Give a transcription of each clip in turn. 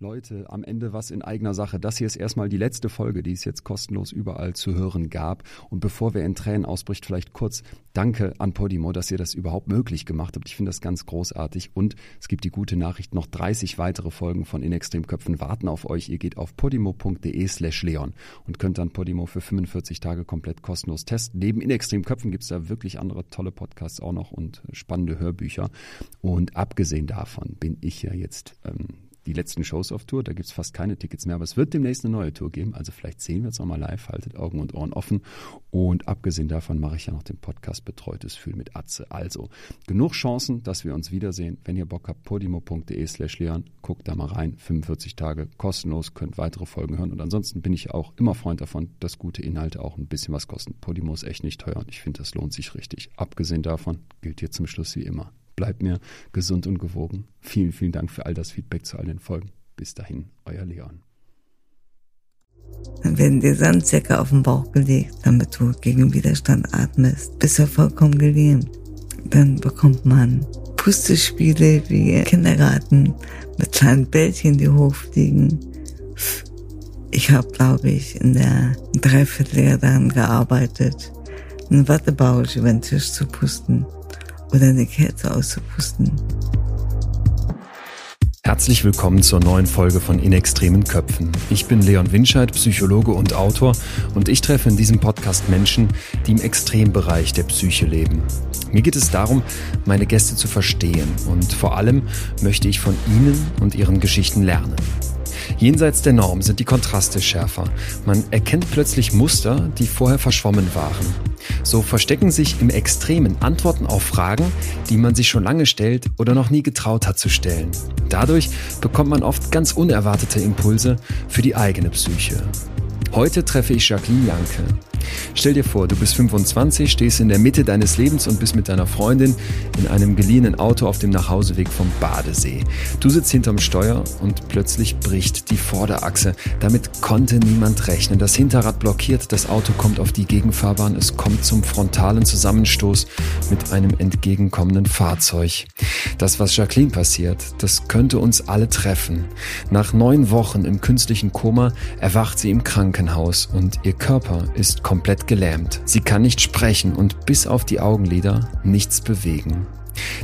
Leute, am Ende was in eigener Sache. Das hier ist erstmal die letzte Folge, die es jetzt kostenlos überall zu hören gab. Und bevor wir in Tränen ausbricht, vielleicht kurz Danke an Podimo, dass ihr das überhaupt möglich gemacht habt. Ich finde das ganz großartig. Und es gibt die gute Nachricht, noch 30 weitere Folgen von In Extremköpfen warten auf euch. Ihr geht auf podimo.de slash Leon und könnt dann Podimo für 45 Tage komplett kostenlos testen. Neben In Extremköpfen gibt es da wirklich andere tolle Podcasts auch noch und spannende Hörbücher. Und abgesehen davon bin ich ja jetzt ähm, die letzten Shows auf Tour. Da gibt's fast keine Tickets mehr, aber es wird demnächst eine neue Tour geben. Also vielleicht sehen wir uns nochmal live. Haltet Augen und Ohren offen. Und abgesehen davon mache ich ja noch den Podcast Betreutes Fühl mit Atze. Also genug Chancen, dass wir uns wiedersehen. Wenn ihr Bock habt, podimo.de slash Leon, guckt da mal rein. 45 Tage kostenlos, könnt weitere Folgen hören. Und ansonsten bin ich auch immer Freund davon, dass gute Inhalte auch ein bisschen was kosten. Podimo ist echt nicht teuer und ich finde, das lohnt sich richtig. Abgesehen davon gilt hier zum Schluss wie immer bleibt mir gesund und gewogen. Vielen, vielen Dank für all das Feedback zu all den Folgen. Bis dahin, euer Leon. Dann werden dir Sandsäcke auf den Bauch gelegt, damit du gegen Widerstand atmest. Bist du vollkommen gelähmt. Dann bekommt man Pustespiele wie Kindergarten mit kleinen Bällchen, die hochfliegen. Ich habe, glaube ich, in der Dreivierteljahr daran gearbeitet, einen Wattebausch über den Tisch zu pusten oder eine Kerze auszupusten. Herzlich willkommen zur neuen Folge von In extremen Köpfen. Ich bin Leon Winscheid, Psychologe und Autor und ich treffe in diesem Podcast Menschen, die im Extrembereich der Psyche leben. Mir geht es darum, meine Gäste zu verstehen und vor allem möchte ich von ihnen und ihren Geschichten lernen. Jenseits der Norm sind die Kontraste schärfer. Man erkennt plötzlich Muster, die vorher verschwommen waren. So verstecken sich im Extremen Antworten auf Fragen, die man sich schon lange stellt oder noch nie getraut hat zu stellen. Dadurch bekommt man oft ganz unerwartete Impulse für die eigene Psyche. Heute treffe ich Jacqueline Janke. Stell dir vor, du bist 25, stehst in der Mitte deines Lebens und bist mit deiner Freundin in einem geliehenen Auto auf dem Nachhauseweg vom Badesee. Du sitzt hinterm Steuer und plötzlich bricht die Vorderachse. Damit konnte niemand rechnen. Das Hinterrad blockiert, das Auto kommt auf die Gegenfahrbahn, es kommt zum frontalen Zusammenstoß mit einem entgegenkommenden Fahrzeug. Das, was Jacqueline passiert, das könnte uns alle treffen. Nach neun Wochen im künstlichen Koma erwacht sie im Krankenhaus und ihr Körper ist komplett gelähmt. Sie kann nicht sprechen und bis auf die Augenlider nichts bewegen.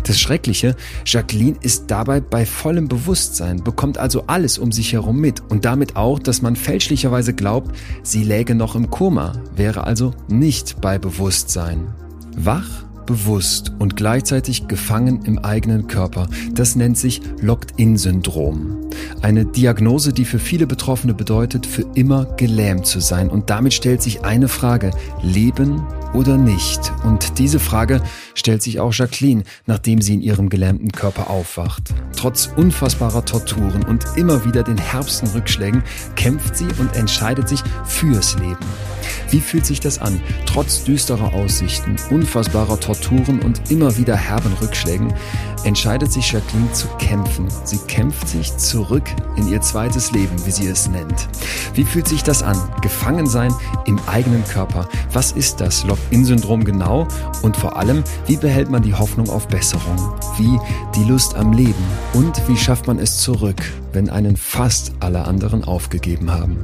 Das Schreckliche, Jacqueline ist dabei bei vollem Bewusstsein, bekommt also alles um sich herum mit und damit auch, dass man fälschlicherweise glaubt, sie läge noch im Koma, wäre also nicht bei Bewusstsein. Wach bewusst und gleichzeitig gefangen im eigenen Körper. Das nennt sich Locked-in-Syndrom. Eine Diagnose, die für viele Betroffene bedeutet, für immer gelähmt zu sein. Und damit stellt sich eine Frage, leben oder nicht? Und diese Frage stellt sich auch Jacqueline, nachdem sie in ihrem gelähmten Körper aufwacht. Trotz unfassbarer Torturen und immer wieder den herbsten Rückschlägen kämpft sie und entscheidet sich fürs Leben. Wie fühlt sich das an? Trotz düsterer Aussichten, unfassbarer Torturen und immer wieder herben Rückschlägen entscheidet sich Jacqueline zu kämpfen. Sie kämpft sich zurück in ihr zweites Leben, wie sie es nennt. Wie fühlt sich das an? Gefangen sein im eigenen Körper. Was ist das Lock-in-Syndrom genau? Und vor allem, wie behält man die Hoffnung auf Besserung? Wie die Lust am Leben? Und wie schafft man es zurück, wenn einen fast alle anderen aufgegeben haben?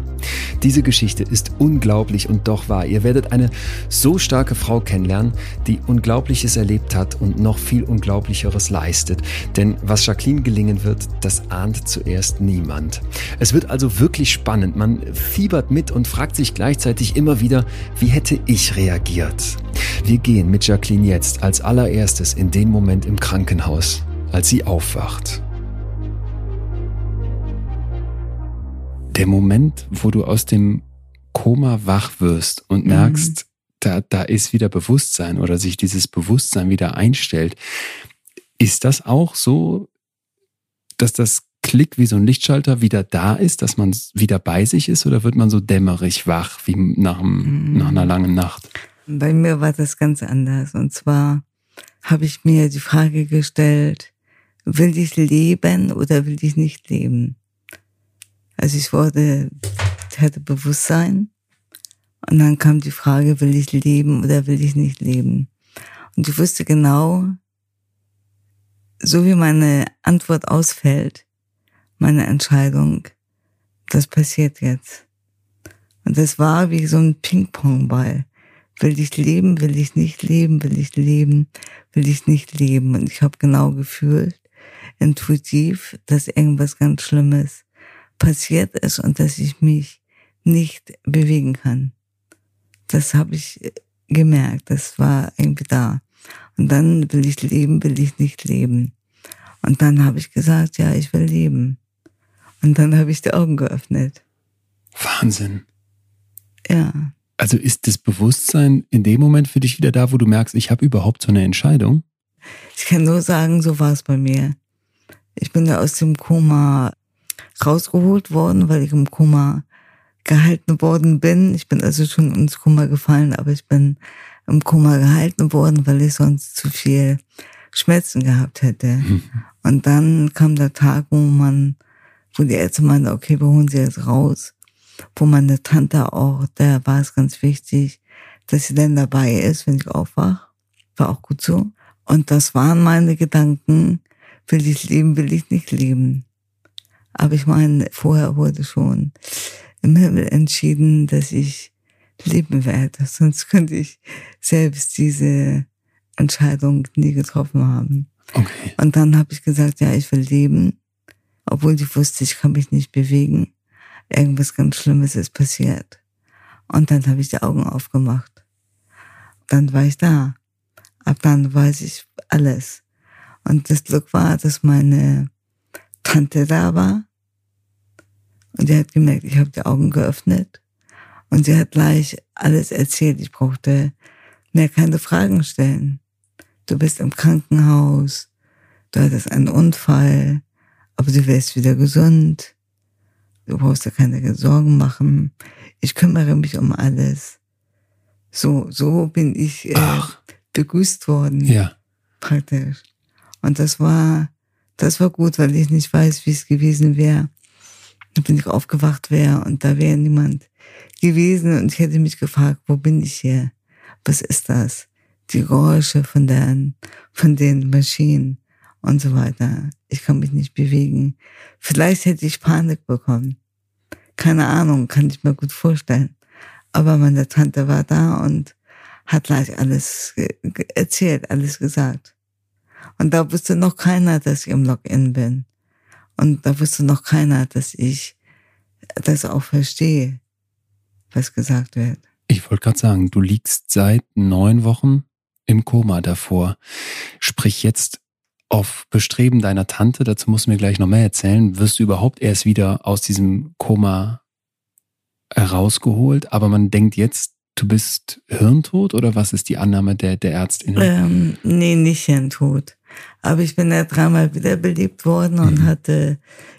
Diese Geschichte ist unglaublich und doch wahr. Ihr werdet eine so starke Frau kennenlernen, die Unglaubliches erlebt hat und noch viel Unglaublicheres leistet. Denn was Jacqueline gelingen wird, das ahnt zuerst niemand. Es wird also wirklich spannend. Man fiebert mit und fragt sich gleichzeitig immer wieder, wie hätte ich reagiert? Wir gehen mit Jacqueline jetzt als allererstes in den Moment im Krankenhaus, als sie aufwacht. der Moment, wo du aus dem Koma wach wirst und mhm. merkst, mhm. da, da ist wieder Bewusstsein oder sich dieses Bewusstsein wieder einstellt, ist das auch so, dass das Klick wie so ein Lichtschalter wieder da ist, dass man wieder bei sich ist oder wird man so dämmerig wach wie nach, einem, mhm. nach einer langen Nacht? Bei mir war das ganz anders. Und zwar habe ich mir die Frage gestellt, will ich leben oder will ich nicht leben? Also ich wurde, hatte Bewusstsein. Und dann kam die Frage, will ich leben oder will ich nicht leben? Und ich wusste genau, so wie meine Antwort ausfällt, meine Entscheidung, das passiert jetzt. Und das war wie so ein Ping-Pong-Ball. Will ich leben, will ich nicht leben, will ich leben, will ich nicht leben. Und ich habe genau gefühlt, intuitiv, dass irgendwas ganz Schlimmes passiert ist und dass ich mich nicht bewegen kann. Das habe ich gemerkt, das war irgendwie da. Und dann will ich leben, will ich nicht leben. Und dann habe ich gesagt, ja, ich will leben. Und dann habe ich die Augen geöffnet. Wahnsinn. Ja. Also ist das Bewusstsein in dem Moment für dich wieder da, wo du merkst, ich habe überhaupt so eine Entscheidung? Ich kann nur sagen, so war es bei mir. Ich bin ja aus dem Koma rausgeholt worden, weil ich im Koma gehalten worden bin. Ich bin also schon ins Koma gefallen, aber ich bin im Koma gehalten worden, weil ich sonst zu viel Schmerzen gehabt hätte. Mhm. Und dann kam der Tag, wo man, wo die Ärzte meinten, okay, wir holen sie jetzt raus. Wo meine Tante auch, da war es ganz wichtig, dass sie dann dabei ist, wenn ich aufwach. War auch gut so. Und das waren meine Gedanken. Will ich leben, will ich nicht leben. Aber ich meine, vorher wurde schon im Himmel entschieden, dass ich leben werde. Sonst könnte ich selbst diese Entscheidung nie getroffen haben. Okay. Und dann habe ich gesagt, ja, ich will leben, obwohl ich wusste, ich kann mich nicht bewegen. Irgendwas ganz Schlimmes ist passiert. Und dann habe ich die Augen aufgemacht. Dann war ich da. Ab dann weiß ich alles. Und das Glück war, dass meine Tante da war. Und die hat gemerkt, ich habe die Augen geöffnet. Und sie hat gleich alles erzählt. Ich brauchte mehr keine Fragen stellen. Du bist im Krankenhaus, du hattest einen Unfall, aber du wirst wieder gesund. Du brauchst dir keine Sorgen machen. Ich kümmere mich um alles. So, so bin ich äh, begrüßt worden. Ja. Praktisch. Und das war, das war gut, weil ich nicht weiß, wie es gewesen wäre, wenn ich aufgewacht wäre und da wäre niemand gewesen und ich hätte mich gefragt, wo bin ich hier? Was ist das? Die Geräusche von den, von den Maschinen und so weiter. Ich kann mich nicht bewegen. Vielleicht hätte ich Panik bekommen. Keine Ahnung, kann ich mir gut vorstellen. Aber meine Tante war da und hat gleich alles erzählt, alles gesagt. Und da wusste noch keiner, dass ich im Login bin. Und da wusste noch keiner, dass ich das auch verstehe, was gesagt wird. Ich wollte gerade sagen, du liegst seit neun Wochen im Koma davor. Sprich jetzt auf Bestreben deiner Tante, dazu musst du mir gleich noch mehr erzählen, wirst du überhaupt erst wieder aus diesem Koma herausgeholt, aber man denkt jetzt, du bist hirntot oder was ist die Annahme der, der Ärztin? Ähm, nee, nicht hirntot. Aber ich bin ja dreimal wiederbelebt worden und mhm. hatte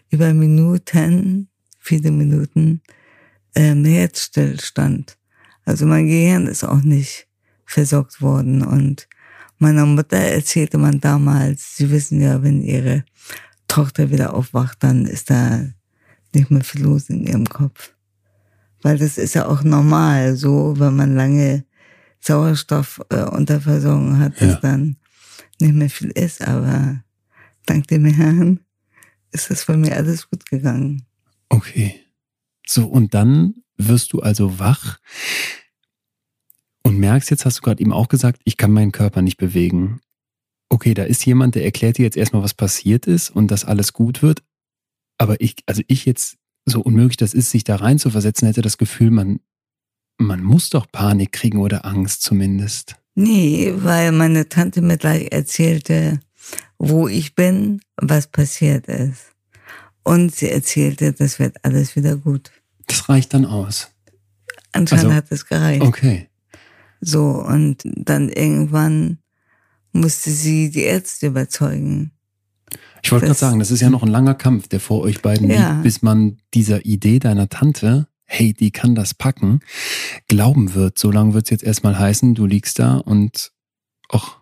über Minuten, viele Minuten, ähm, Herzstillstand. Also mein Gehirn ist auch nicht versorgt worden. Und meiner Mutter erzählte man damals, Sie wissen ja, wenn Ihre Tochter wieder aufwacht, dann ist da nicht mehr viel los in ihrem Kopf. Weil das ist ja auch normal, so, wenn man lange Sauerstoffunterversorgung äh, hat, dass ja. dann nicht mehr viel ist, aber dank dem Herrn ist das bei mir alles gut gegangen. Okay. So, und dann wirst du also wach und merkst, jetzt hast du gerade eben auch gesagt, ich kann meinen Körper nicht bewegen. Okay, da ist jemand, der erklärt dir jetzt erstmal, was passiert ist und dass alles gut wird. Aber ich, also ich jetzt, so unmöglich das ist, sich da rein zu versetzen, hätte das Gefühl, man, man muss doch Panik kriegen oder Angst zumindest. Nee, weil meine Tante mir gleich erzählte, wo ich bin, was passiert ist. Und sie erzählte, das wird alles wieder gut. Das reicht dann aus. Anscheinend also, hat es gereicht. Okay. So, und dann irgendwann musste sie die Ärzte überzeugen. Ich wollte gerade sagen, das ist ja noch ein langer Kampf, der vor euch beiden ja. liegt, bis man dieser Idee deiner Tante hey, die kann das packen, glauben wird. So lange wird es jetzt erstmal heißen, du liegst da und ach,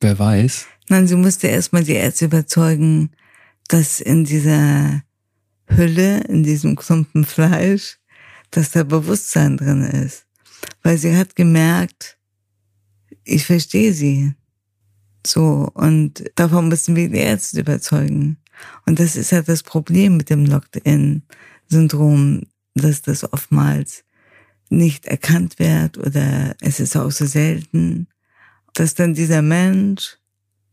wer weiß. Nein, sie musste erstmal die Ärzte überzeugen, dass in dieser Hülle, in diesem Klumpen Fleisch, dass da Bewusstsein drin ist. Weil sie hat gemerkt, ich verstehe sie. So, und davon müssen wir die Ärzte überzeugen. Und das ist ja das Problem mit dem Locked-in-Syndrom, dass das oftmals nicht erkannt wird oder es ist auch so selten, dass dann dieser Mensch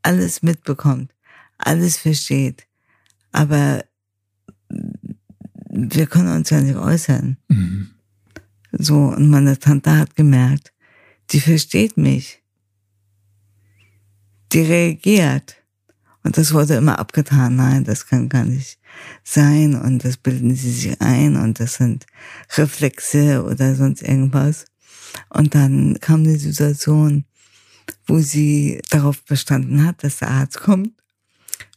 alles mitbekommt, alles versteht. Aber wir können uns ja nicht äußern. Mhm. So, und meine Tante hat gemerkt, die versteht mich. Die reagiert. Und das wurde immer abgetan. Nein, das kann gar nicht sein. Und das bilden sie sich ein. Und das sind Reflexe oder sonst irgendwas. Und dann kam die Situation, wo sie darauf bestanden hat, dass der Arzt kommt,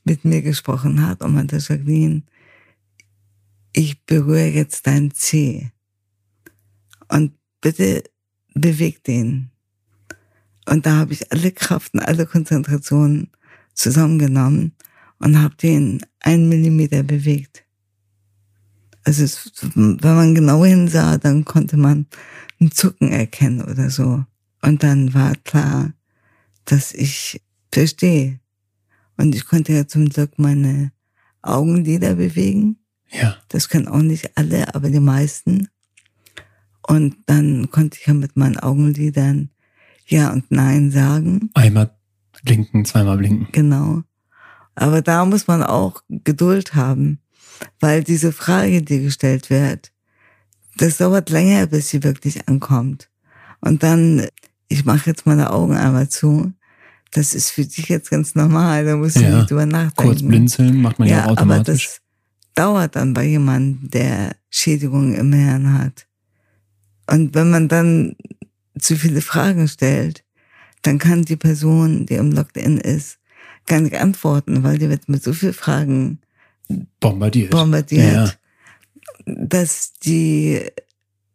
mit mir gesprochen hat und meinte, Jacqueline, ich berühre jetzt dein Zeh. Und bitte beweg den. Und da habe ich alle Kraft und alle Konzentration zusammengenommen und habe den einen Millimeter bewegt. Also es, wenn man genau hinsah, dann konnte man ein Zucken erkennen oder so. Und dann war klar, dass ich verstehe. Und ich konnte ja zum Glück meine Augenlider bewegen. Ja. Das können auch nicht alle, aber die meisten. Und dann konnte ich ja mit meinen Augenlidern Ja und Nein sagen. Einmal blinken, zweimal blinken. Genau. Aber da muss man auch Geduld haben, weil diese Frage, die gestellt wird, das dauert länger, bis sie wirklich ankommt. Und dann, ich mache jetzt meine Augen einmal zu. Das ist für dich jetzt ganz normal, da musst du ja, nicht drüber nachdenken. Kurz blinzeln macht man ja, ja automatisch. Dauert dann bei jemandem, der Schädigungen im Hirn hat. Und wenn man dann zu viele Fragen stellt, dann kann die Person, die im Lockdown ist, gar nicht antworten, weil die wird mit so vielen Fragen bombardiert, bombardiert ja. dass die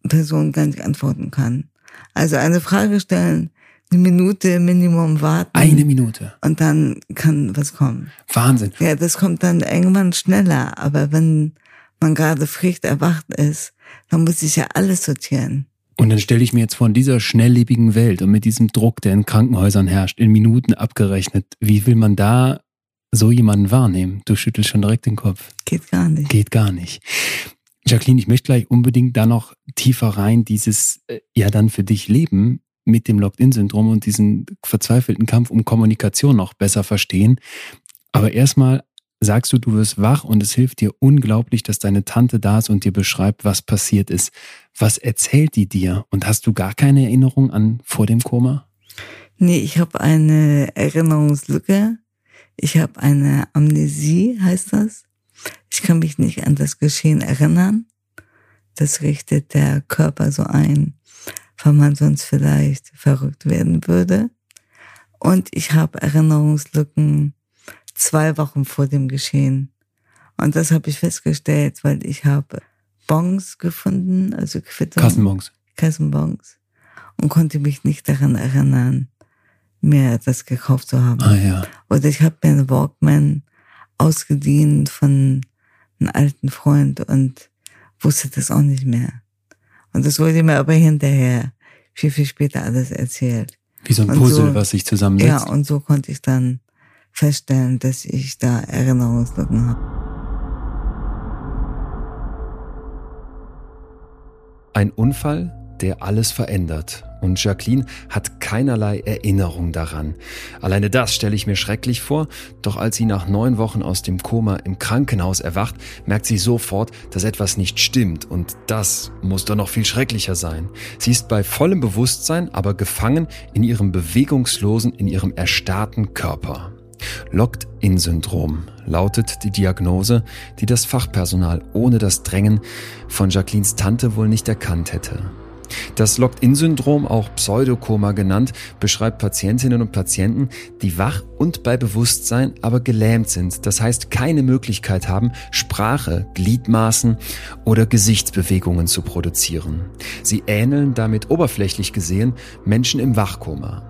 Person gar nicht antworten kann. Also eine Frage stellen, eine Minute Minimum warten. Eine Minute. Und dann kann was kommen. Wahnsinn. Ja, das kommt dann irgendwann schneller. Aber wenn man gerade frisch erwacht ist, dann muss ich ja alles sortieren. Und dann stelle ich mir jetzt vor, in dieser schnelllebigen Welt und mit diesem Druck, der in Krankenhäusern herrscht, in Minuten abgerechnet, wie will man da so jemanden wahrnehmen? Du schüttelst schon direkt den Kopf. Geht gar nicht. Geht gar nicht. Jacqueline, ich möchte gleich unbedingt da noch tiefer rein, dieses äh, ja dann für dich Leben mit dem Locked-In-Syndrom und diesen verzweifelten Kampf um Kommunikation noch besser verstehen. Aber erstmal sagst du, du wirst wach und es hilft dir unglaublich, dass deine Tante da ist und dir beschreibt, was passiert ist. Was erzählt die dir? Und hast du gar keine Erinnerung an vor dem Koma? Nee, ich habe eine Erinnerungslücke. Ich habe eine Amnesie, heißt das. Ich kann mich nicht an das Geschehen erinnern. Das richtet der Körper so ein, weil man sonst vielleicht verrückt werden würde. Und ich habe Erinnerungslücken zwei Wochen vor dem Geschehen. Und das habe ich festgestellt, weil ich habe Bons gefunden, also Quittung. Kassenbons. Kassenbons. Und konnte mich nicht daran erinnern, mir das gekauft zu haben. Ah, ja. Oder ich habe mir einen Walkman ausgedient von einem alten Freund und wusste das auch nicht mehr. Und das wurde mir aber hinterher viel, viel später alles erzählt. Wie so ein Puzzle, so, was sich zusammensetzt. Ja, und so konnte ich dann feststellen, dass ich da Erinnerungslücken habe. Ein Unfall, der alles verändert. Und Jacqueline hat keinerlei Erinnerung daran. Alleine das stelle ich mir schrecklich vor, doch als sie nach neun Wochen aus dem Koma im Krankenhaus erwacht, merkt sie sofort, dass etwas nicht stimmt. Und das muss doch noch viel schrecklicher sein. Sie ist bei vollem Bewusstsein, aber gefangen in ihrem bewegungslosen, in ihrem erstarrten Körper. Locked-in-Syndrom lautet die Diagnose, die das Fachpersonal ohne das Drängen von Jacquelines Tante wohl nicht erkannt hätte. Das Locked-in-Syndrom, auch Pseudokoma genannt, beschreibt Patientinnen und Patienten, die wach und bei Bewusstsein aber gelähmt sind, das heißt keine Möglichkeit haben, Sprache, Gliedmaßen oder Gesichtsbewegungen zu produzieren. Sie ähneln damit oberflächlich gesehen Menschen im Wachkoma.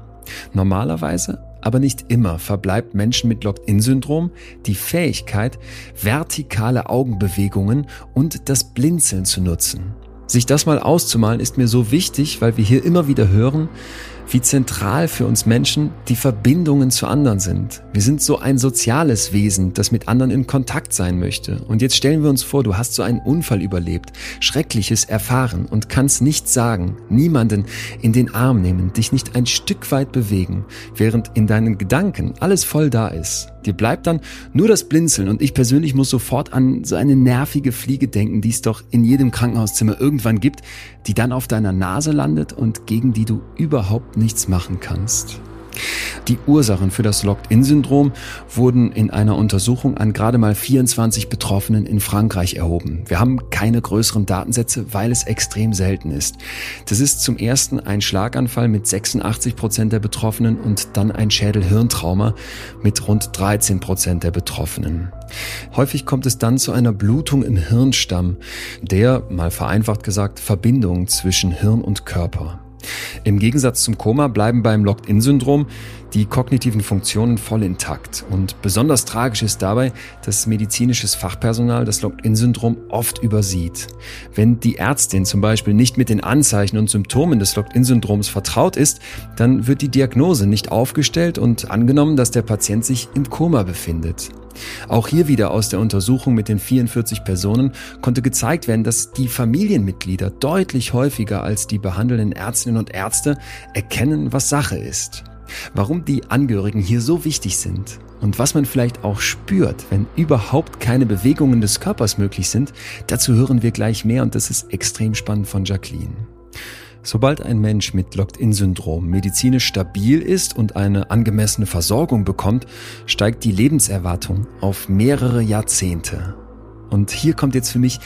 Normalerweise aber nicht immer verbleibt Menschen mit Locked-in-Syndrom die Fähigkeit, vertikale Augenbewegungen und das Blinzeln zu nutzen. Sich das mal auszumalen ist mir so wichtig, weil wir hier immer wieder hören, wie zentral für uns Menschen die Verbindungen zu anderen sind. Wir sind so ein soziales Wesen, das mit anderen in Kontakt sein möchte. Und jetzt stellen wir uns vor, du hast so einen Unfall überlebt, Schreckliches erfahren und kannst nichts sagen, niemanden in den Arm nehmen, dich nicht ein Stück weit bewegen, während in deinen Gedanken alles voll da ist. Dir bleibt dann nur das Blinzeln und ich persönlich muss sofort an so eine nervige Fliege denken, die es doch in jedem Krankenhauszimmer irgendwann gibt, die dann auf deiner Nase landet und gegen die du überhaupt nichts machen kannst. Die Ursachen für das Locked-In-Syndrom wurden in einer Untersuchung an gerade mal 24 Betroffenen in Frankreich erhoben. Wir haben keine größeren Datensätze, weil es extrem selten ist. Das ist zum ersten ein Schlaganfall mit 86 Prozent der Betroffenen und dann ein Schädel-Hirntrauma mit rund 13 Prozent der Betroffenen. Häufig kommt es dann zu einer Blutung im Hirnstamm, der, mal vereinfacht gesagt, Verbindung zwischen Hirn und Körper. Im Gegensatz zum Koma bleiben beim Locked-In-Syndrom die kognitiven Funktionen voll intakt. Und besonders tragisch ist dabei, dass medizinisches Fachpersonal das Locked-In-Syndrom oft übersieht. Wenn die Ärztin zum Beispiel nicht mit den Anzeichen und Symptomen des Locked-In-Syndroms vertraut ist, dann wird die Diagnose nicht aufgestellt und angenommen, dass der Patient sich im Koma befindet. Auch hier wieder aus der Untersuchung mit den 44 Personen konnte gezeigt werden, dass die Familienmitglieder deutlich häufiger als die behandelnden Ärztinnen und Ärzte erkennen, was Sache ist. Warum die Angehörigen hier so wichtig sind und was man vielleicht auch spürt, wenn überhaupt keine Bewegungen des Körpers möglich sind, dazu hören wir gleich mehr und das ist extrem spannend von Jacqueline. Sobald ein Mensch mit Locked-In-Syndrom medizinisch stabil ist und eine angemessene Versorgung bekommt, steigt die Lebenserwartung auf mehrere Jahrzehnte. Und hier kommt jetzt für mich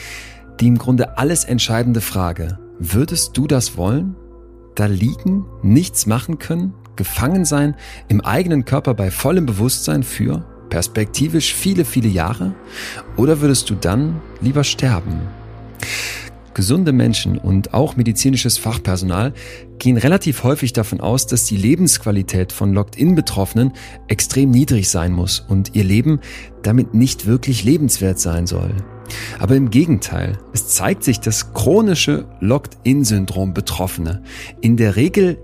die im Grunde alles entscheidende Frage. Würdest du das wollen? Da liegen, nichts machen können, gefangen sein, im eigenen Körper bei vollem Bewusstsein für perspektivisch viele, viele Jahre? Oder würdest du dann lieber sterben? Gesunde Menschen und auch medizinisches Fachpersonal gehen relativ häufig davon aus, dass die Lebensqualität von Locked-In-Betroffenen extrem niedrig sein muss und ihr Leben damit nicht wirklich lebenswert sein soll. Aber im Gegenteil, es zeigt sich, dass chronische Locked-In-Syndrom Betroffene in der Regel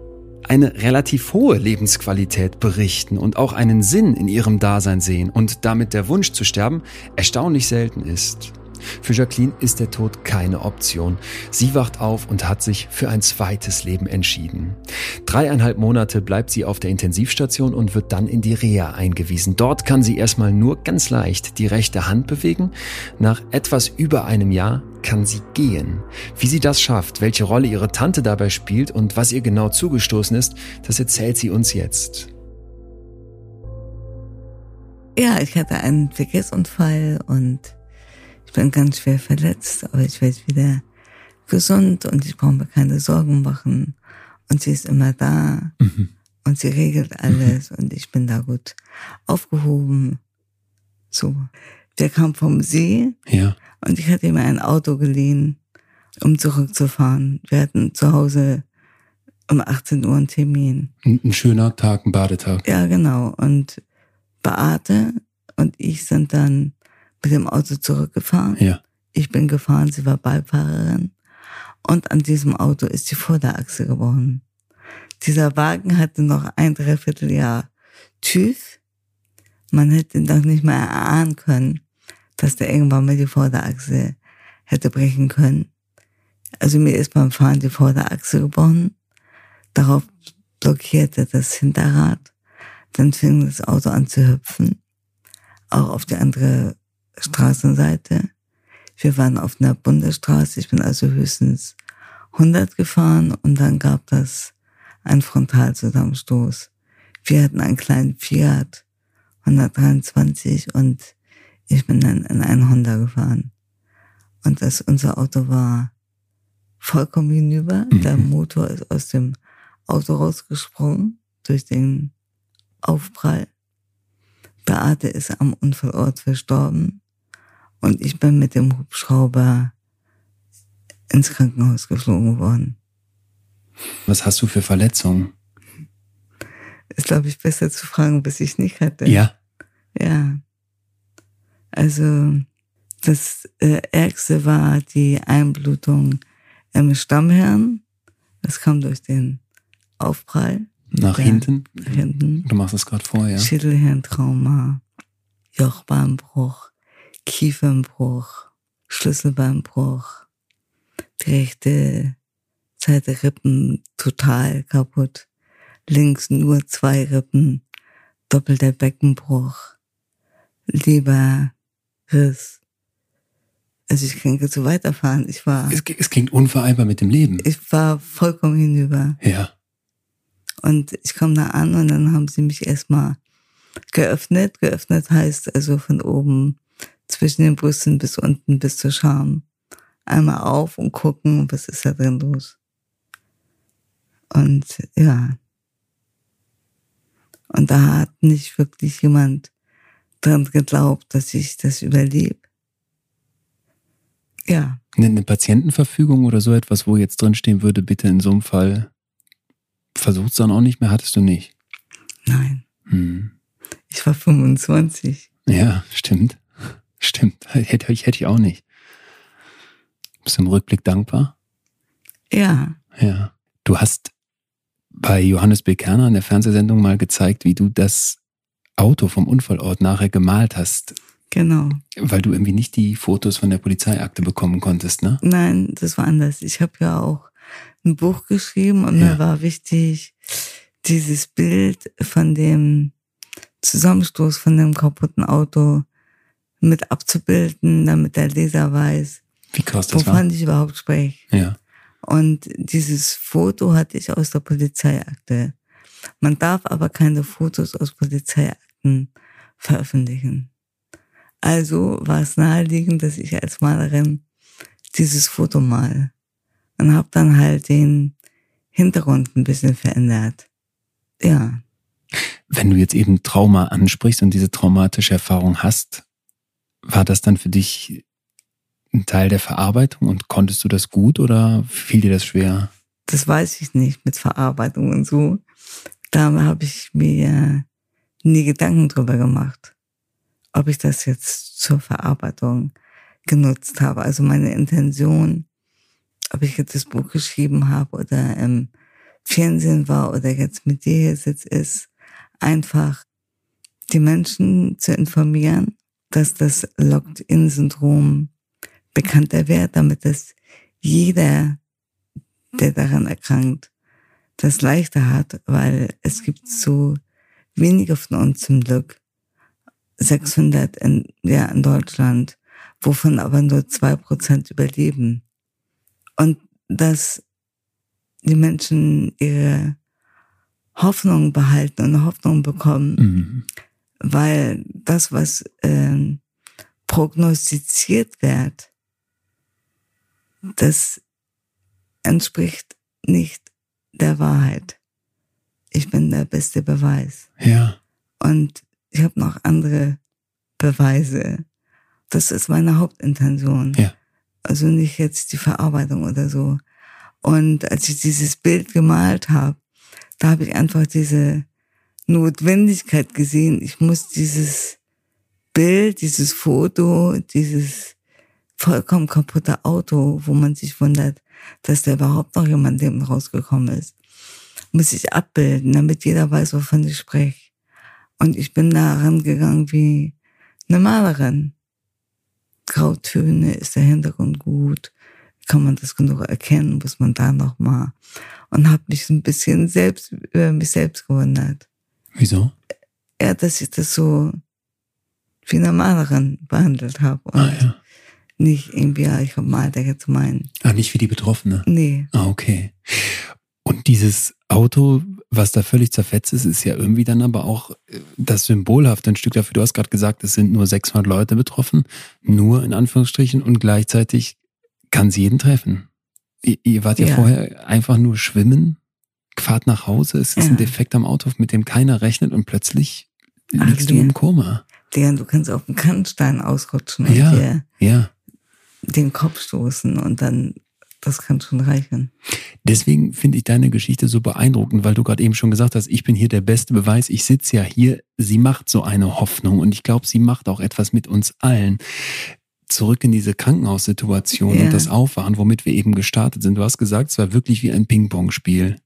eine relativ hohe Lebensqualität berichten und auch einen Sinn in ihrem Dasein sehen und damit der Wunsch zu sterben erstaunlich selten ist. Für Jacqueline ist der Tod keine Option. Sie wacht auf und hat sich für ein zweites Leben entschieden. Dreieinhalb Monate bleibt sie auf der Intensivstation und wird dann in die Reha eingewiesen. Dort kann sie erstmal nur ganz leicht die rechte Hand bewegen. Nach etwas über einem Jahr kann sie gehen. Wie sie das schafft, welche Rolle ihre Tante dabei spielt und was ihr genau zugestoßen ist, das erzählt sie uns jetzt. Ja, ich hatte einen Verkehrsunfall und ich bin ganz schwer verletzt, aber ich werde wieder gesund und ich brauche mir keine Sorgen machen. Und sie ist immer da mhm. und sie regelt alles mhm. und ich bin da gut aufgehoben. So. Der kam vom See ja. und ich hatte ihm ein Auto geliehen, um zurückzufahren. Wir hatten zu Hause um 18 Uhr einen Termin. Ein schöner Tag, ein Badetag. Ja, genau. Und Beate und ich sind dann mit dem Auto zurückgefahren. Ja. Ich bin gefahren, sie war Beifahrerin. Und an diesem Auto ist die Vorderachse gebrochen. Dieser Wagen hatte noch ein Dreivierteljahr TÜV. Man hätte ihn doch nicht mehr erahnen können, dass der irgendwann mal die Vorderachse hätte brechen können. Also mir ist beim Fahren die Vorderachse gebrochen. Darauf blockierte das Hinterrad. Dann fing das Auto an zu hüpfen. Auch auf die andere Straßenseite. Wir waren auf einer Bundesstraße. Ich bin also höchstens 100 gefahren und dann gab das einen Frontalzusammenstoß. Wir hatten einen kleinen Fiat 123 und ich bin dann in einen Honda gefahren. Und das, unser Auto war vollkommen hinüber. Mhm. Der Motor ist aus dem Auto rausgesprungen durch den Aufprall. Beate ist am Unfallort verstorben. Und ich bin mit dem Hubschrauber ins Krankenhaus geflogen worden. Was hast du für Verletzungen? Ist, glaube ich, besser zu fragen, bis ich nicht hatte. Ja. Ja. Also, das äh, Ärgste war die Einblutung im Stammhirn. Das kam durch den Aufprall. Nach Ja. hinten? Nach hinten. Du machst es gerade vorher. Schädelhirntrauma, Jochbeinbruch, Kiefernbruch, Schlüsselbeinbruch, die rechte Seite Rippen total kaputt, links nur zwei Rippen, doppelter Beckenbruch, Leberriss. Also ich kann jetzt so weiterfahren. Ich war, Es, es klingt unvereinbar mit dem Leben. ich war vollkommen hinüber. Ja. Und ich komme da an und dann haben sie mich erstmal geöffnet. Geöffnet heißt also von oben zwischen den Brüsten bis unten bis zur Scham. Einmal auf und gucken, was ist da drin los. Und ja. Und da hat nicht wirklich jemand dran geglaubt, dass ich das überlebe. Ja, Eine, Patientenverfügung oder so etwas, wo jetzt drin stehen würde, bitte in so einem Fall versucht's dann auch nicht mehr, hattest du nicht. nein. Hm. Ich war 25. Ja, stimmt. Stimmt. Hätte ich, hätte ich auch nicht. Bist du im Rückblick dankbar? Ja, Ja. Du hast bei Johannes B. Kerner in der Fernsehsendung mal gezeigt, wie du das Auto vom Unfallort nachher gemalt hast, genau. weil du irgendwie nicht die Fotos von der Polizeiakte bekommen konntest, ne? Nein, das war anders. Ich habe ja auch ein Buch geschrieben und Ja. mir war wichtig, dieses Bild von dem Zusammenstoß von dem kaputten Auto mit abzubilden, damit der Leser weiß, Wie krass das war. wovon ich überhaupt spreche. Ja. Und dieses Foto hatte ich aus der Polizeiakte. Man darf aber keine Fotos aus Polizeiakten veröffentlichen. Also war es naheliegend, dass ich als Malerin dieses Foto mal und habe dann halt den Hintergrund ein bisschen verändert. Ja, Wenn du jetzt eben Trauma ansprichst und diese traumatische Erfahrung hast, war das dann für dich ein Teil der Verarbeitung und konntest du das gut oder fiel dir das schwer? das weiß ich nicht mit Verarbeitung und so. Da habe ich mir nie Gedanken drüber gemacht, ob ich das jetzt zur Verarbeitung genutzt habe. Also meine Intention, ob ich jetzt das Buch geschrieben habe oder im Fernsehen war oder jetzt mit dir hier sitzt, ist einfach die Menschen zu informieren, dass das Locked-In-Syndrom bekannter wird, damit es jeder, der daran erkrankt, das leichter hat, weil es gibt so wenige von uns zum Glück, 600 in, ja, in Deutschland, wovon aber nur zwei Prozent überleben. Und dass die Menschen ihre Hoffnung behalten und Hoffnung bekommen, Mhm. Weil das, was ähm, prognostiziert wird, das entspricht nicht der Wahrheit. Ich bin der beste Beweis. Ja. Und ich habe noch andere Beweise. Das ist meine Hauptintention. Ja. Also nicht jetzt die Verarbeitung oder so. Und als ich dieses Bild gemalt habe, da habe ich einfach diese Notwendigkeit gesehen. Ich muss dieses Bild, dieses Foto, dieses vollkommen kaputte Auto, wo man sich wundert, dass da überhaupt noch jemand Leben rausgekommen ist, muss ich abbilden, damit jeder weiß, wovon ich spreche. Und ich bin da rangegangen wie eine Malerin. Grautöne, ist der Hintergrund gut? Kann man das genug erkennen? Muss man da noch mal? Und habe mich ein bisschen selbst über mich selbst gewundert. Wieso? Ja, dass ich das so wie eine Malerin behandelt habe Ah, ja. nicht irgendwie, ja, ich mal da jetzt meinen. Ah, nicht wie die Betroffene. Nee, Ah, okay. Und dieses Auto, was da völlig zerfetzt ist, ist ja irgendwie dann aber auch äh, das symbolhafte ein Stück dafür. Du hast gerade gesagt, es sind nur 600 Leute betroffen, nur in Anführungsstrichen und gleichzeitig kann es jeden treffen. Ihr, ihr wart ja, Ja. vorher einfach nur schwimmen, fahrt nach Hause, es ist Ja. ein Defekt am Auto, mit dem keiner rechnet und plötzlich Ach, liegst du ja. im Koma. der, du kannst auf den Kannstein ausrutschen und Ja. dir Ja. den Kopf stoßen und dann, das kann schon reichen. Deswegen finde ich deine Geschichte so beeindruckend, weil du gerade eben schon gesagt hast, ich bin hier der beste Beweis, ich sitze ja hier, sie macht so eine Hoffnung und ich glaube, sie macht auch etwas mit uns allen. Zurück in diese Krankenhaussituation Ja. und das Aufwachen, womit wir eben gestartet sind. Du hast gesagt, es war wirklich wie ein Ping-Pong-Spiel.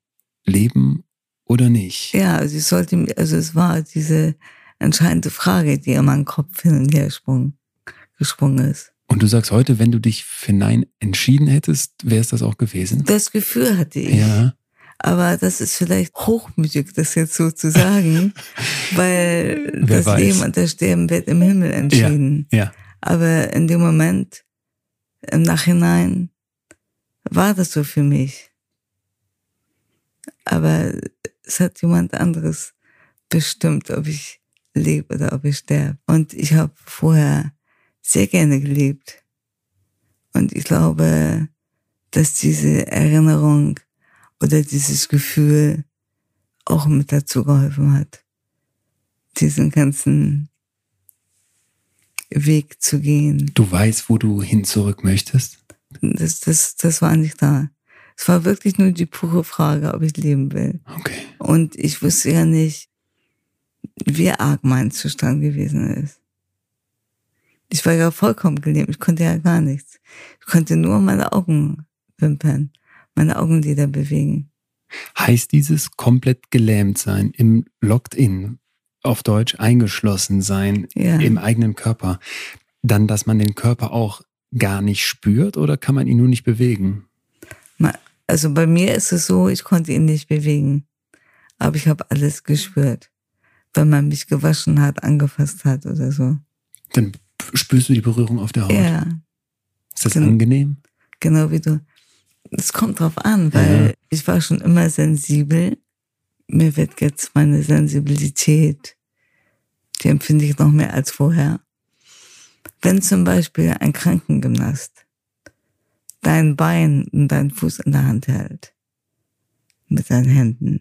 Leben oder nicht? Ja, also ich sollte, also es war diese entscheidende Frage, die in meinem Kopf hin und her sprung, gesprungen ist. Und du sagst heute, wenn du dich für Nein entschieden hättest, wäre es das auch gewesen? Das Gefühl hatte ich. Ja. Aber das ist vielleicht hochmütig, das jetzt so zu sagen, weil Wer das weiß. Leben und das Sterben wird im Himmel entschieden. Ja. Aber in dem Moment, im Nachhinein, war das so für mich. Aber es hat jemand anderes bestimmt, ob ich lebe oder ob ich sterbe. Und ich habe vorher sehr gerne gelebt. Und ich glaube, dass diese Erinnerung oder dieses Gefühl auch mit dazu geholfen hat, diesen ganzen Weg zu gehen. Du weißt, wo du hin zurück möchtest? Das, das, das war nicht da. Es war wirklich nur die pure Frage, ob ich leben will. Okay. Und ich wusste ja nicht, wie arg mein Zustand gewesen ist. Ich war ja vollkommen gelähmt. Ich konnte ja gar nichts. Ich konnte nur meine Augen wimpern, meine Augenlider bewegen. Heißt dieses komplett gelähmt sein, im Locked-in, auf Deutsch eingeschlossen sein, Ja. im eigenen Körper, dann, dass man den Körper auch gar nicht spürt oder kann man ihn nur nicht bewegen? Also bei mir ist es so, ich konnte ihn nicht bewegen. Aber ich habe alles gespürt. Wenn man mich gewaschen hat, angefasst hat oder so. Dann spürst du die Berührung auf der Haut. Ja, Ist das Gen- angenehm? genau wie du. Es kommt drauf an, weil Ja. ich war schon immer sensibel. Mir wird jetzt meine Sensibilität, die empfinde ich noch mehr als vorher. Wenn zum Beispiel ein Krankengymnast dein Bein und deinen Fuß in der Hand hält, mit seinen Händen,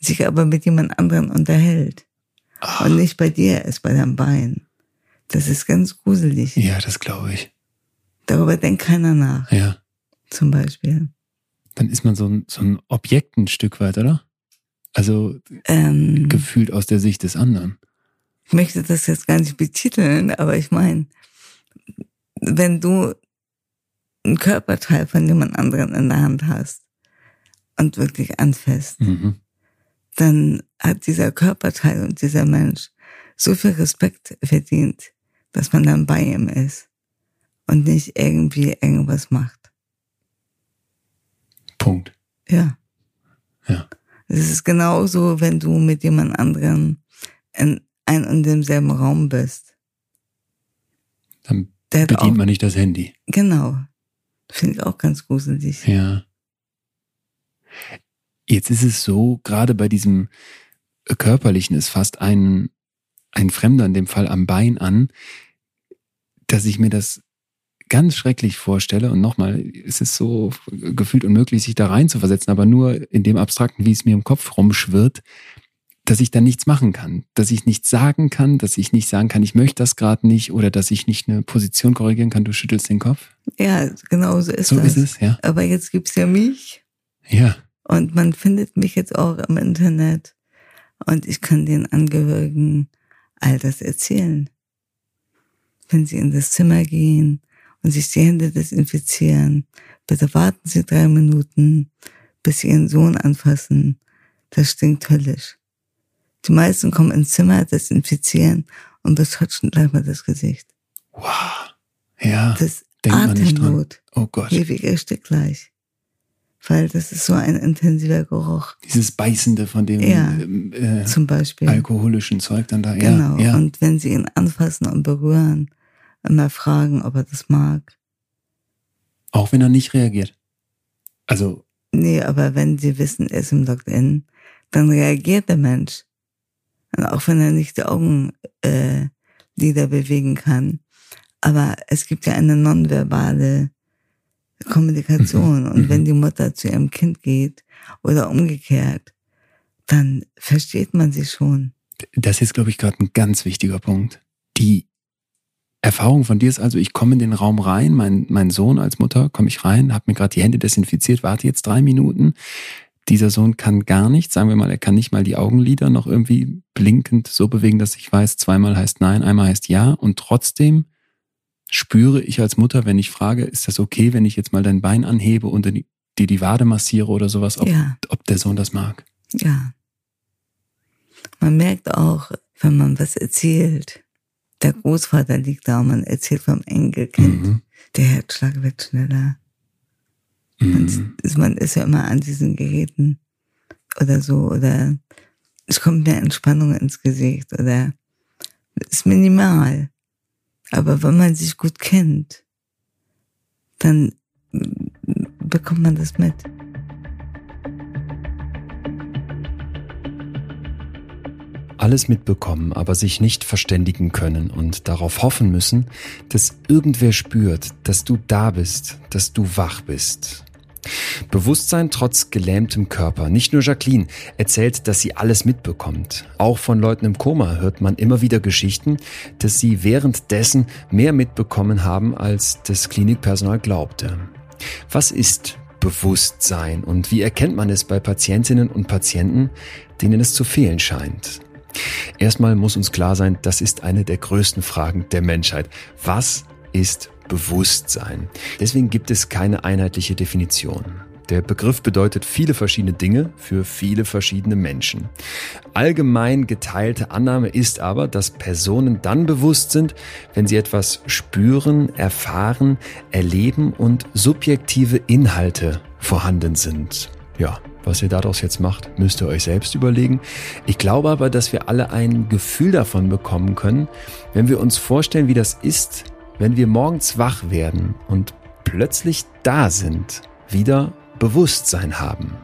sich aber mit jemand anderen unterhält Ah, und nicht bei dir ist, bei deinem Bein, das ist ganz gruselig. ja, das glaube ich. Darüber denkt keiner nach, Ja. zum Beispiel. Dann ist man so ein, so ein Objekt ein Stück weit, oder? Also Ähm, gefühlt aus der Sicht des anderen. ich möchte das jetzt gar nicht betiteln, aber ich meine, wenn du ein Körperteil von jemand anderen in der Hand hast und wirklich anfasst, Mhm. dann hat dieser Körperteil und dieser Mensch so viel Respekt verdient, dass man dann bei ihm ist und nicht irgendwie irgendwas macht. Punkt. Ja. Ja. Es ist genauso, wenn du mit jemand anderem in ein und demselben Raum bist. Dann bedient man nicht das Handy. genau. Finde ich auch ganz gruselig. Ja. Jetzt ist es so, gerade bei diesem körperlichen ist fast ein, ein Fremder, in dem Fall am Bein an, dass ich mir das ganz schrecklich vorstelle. Und nochmal, es ist so gefühlt unmöglich, sich da rein zu versetzen, aber nur in dem Abstrakten, wie es mir im Kopf rumschwirrt, dass ich dann nichts machen kann, dass ich nichts sagen kann, dass ich nicht sagen kann, ich möchte das gerade nicht oder dass ich nicht eine Position korrigieren kann, du schüttelst den Kopf. Ja, genau so ist So das. ist es, ja. Aber jetzt gibt's ja mich Ja. und man findet mich jetzt auch im Internet und ich kann den Angehörigen all das erzählen. Wenn sie in das Zimmer gehen und sich die Hände desinfizieren, bitte warten Sie drei Minuten, bis Sie Ihren Sohn anfassen. Das stinkt höllisch. Die meisten kommen ins Zimmer, desinfizieren und betatschen gleich mal das Gesicht. Wow. Ja. Das Denkt man nicht dran. Atemnot. Oh Gott. Ewig erstickt gleich. Weil das ist so ein intensiver Geruch, Dieses Beißende von dem Ja. ähm, äh, zum Beispiel. alkoholischen Zeug dann da. Genau. Ja, ja. Und wenn sie ihn anfassen und berühren, immer fragen, ob er das mag. Auch wenn er nicht reagiert. Also, Nee, aber wenn sie wissen, er ist im Locked-In, dann reagiert der Mensch. Und auch wenn er nicht die Augenlider äh, Lider bewegen kann. Aber es gibt ja eine nonverbale Kommunikation. Mhm. Und Mhm. wenn die Mutter zu ihrem Kind geht oder umgekehrt, dann versteht man sie schon. das ist, glaube ich, gerade ein ganz wichtiger Punkt. Die Erfahrung von dir ist also, ich komme in den Raum rein, mein, mein Sohn als Mutter, komme ich rein, habe mir gerade die Hände desinfiziert, warte jetzt drei Minuten. Dieser Sohn kann gar nichts, sagen wir mal, er kann nicht mal die Augenlider noch irgendwie blinkend so bewegen, dass ich weiß, zweimal heißt nein, einmal heißt ja. Und trotzdem spüre ich als Mutter, wenn ich frage, ist das okay, wenn ich jetzt mal dein Bein anhebe und dir die Wade massiere oder sowas, ob, Ja, ob der Sohn das mag. ja. Man merkt auch, wenn man was erzählt, der Großvater liegt da und man erzählt vom Enkelkind, mhm. der Herzschlag wird schneller. Mhm. Man, man ist ja immer an diesen Geräten oder so, oder es kommt mehr Entspannung ins Gesicht oder ist minimal. Aber wenn man sich gut kennt, dann bekommt man das mit. alles mitbekommen, aber sich nicht verständigen können und darauf hoffen müssen, dass irgendwer spürt, dass du da bist, dass du wach bist. Bewusstsein trotz gelähmtem Körper. Nicht nur Jacqueline erzählt, dass sie alles mitbekommt. Auch von Leuten im Koma hört man immer wieder Geschichten, dass sie währenddessen mehr mitbekommen haben, als das Klinikpersonal glaubte. Was ist Bewusstsein und wie erkennt man es bei Patientinnen und Patienten, denen es zu fehlen scheint? Erstmal muss uns klar sein, das ist eine der größten Fragen der Menschheit. Was ist Bewusstsein? Deswegen gibt es keine einheitliche Definition. Der Begriff bedeutet viele verschiedene Dinge für viele verschiedene Menschen. Allgemein geteilte Annahme ist aber, dass Personen dann bewusst sind, wenn sie etwas spüren, erfahren, erleben und subjektive Inhalte vorhanden sind. Ja, was ihr daraus jetzt macht, müsst ihr euch selbst überlegen. Ich glaube aber, dass wir alle ein Gefühl davon bekommen können, wenn wir uns vorstellen, wie das ist, wenn wir morgens wach werden und plötzlich da sind, wieder Bewusstsein haben.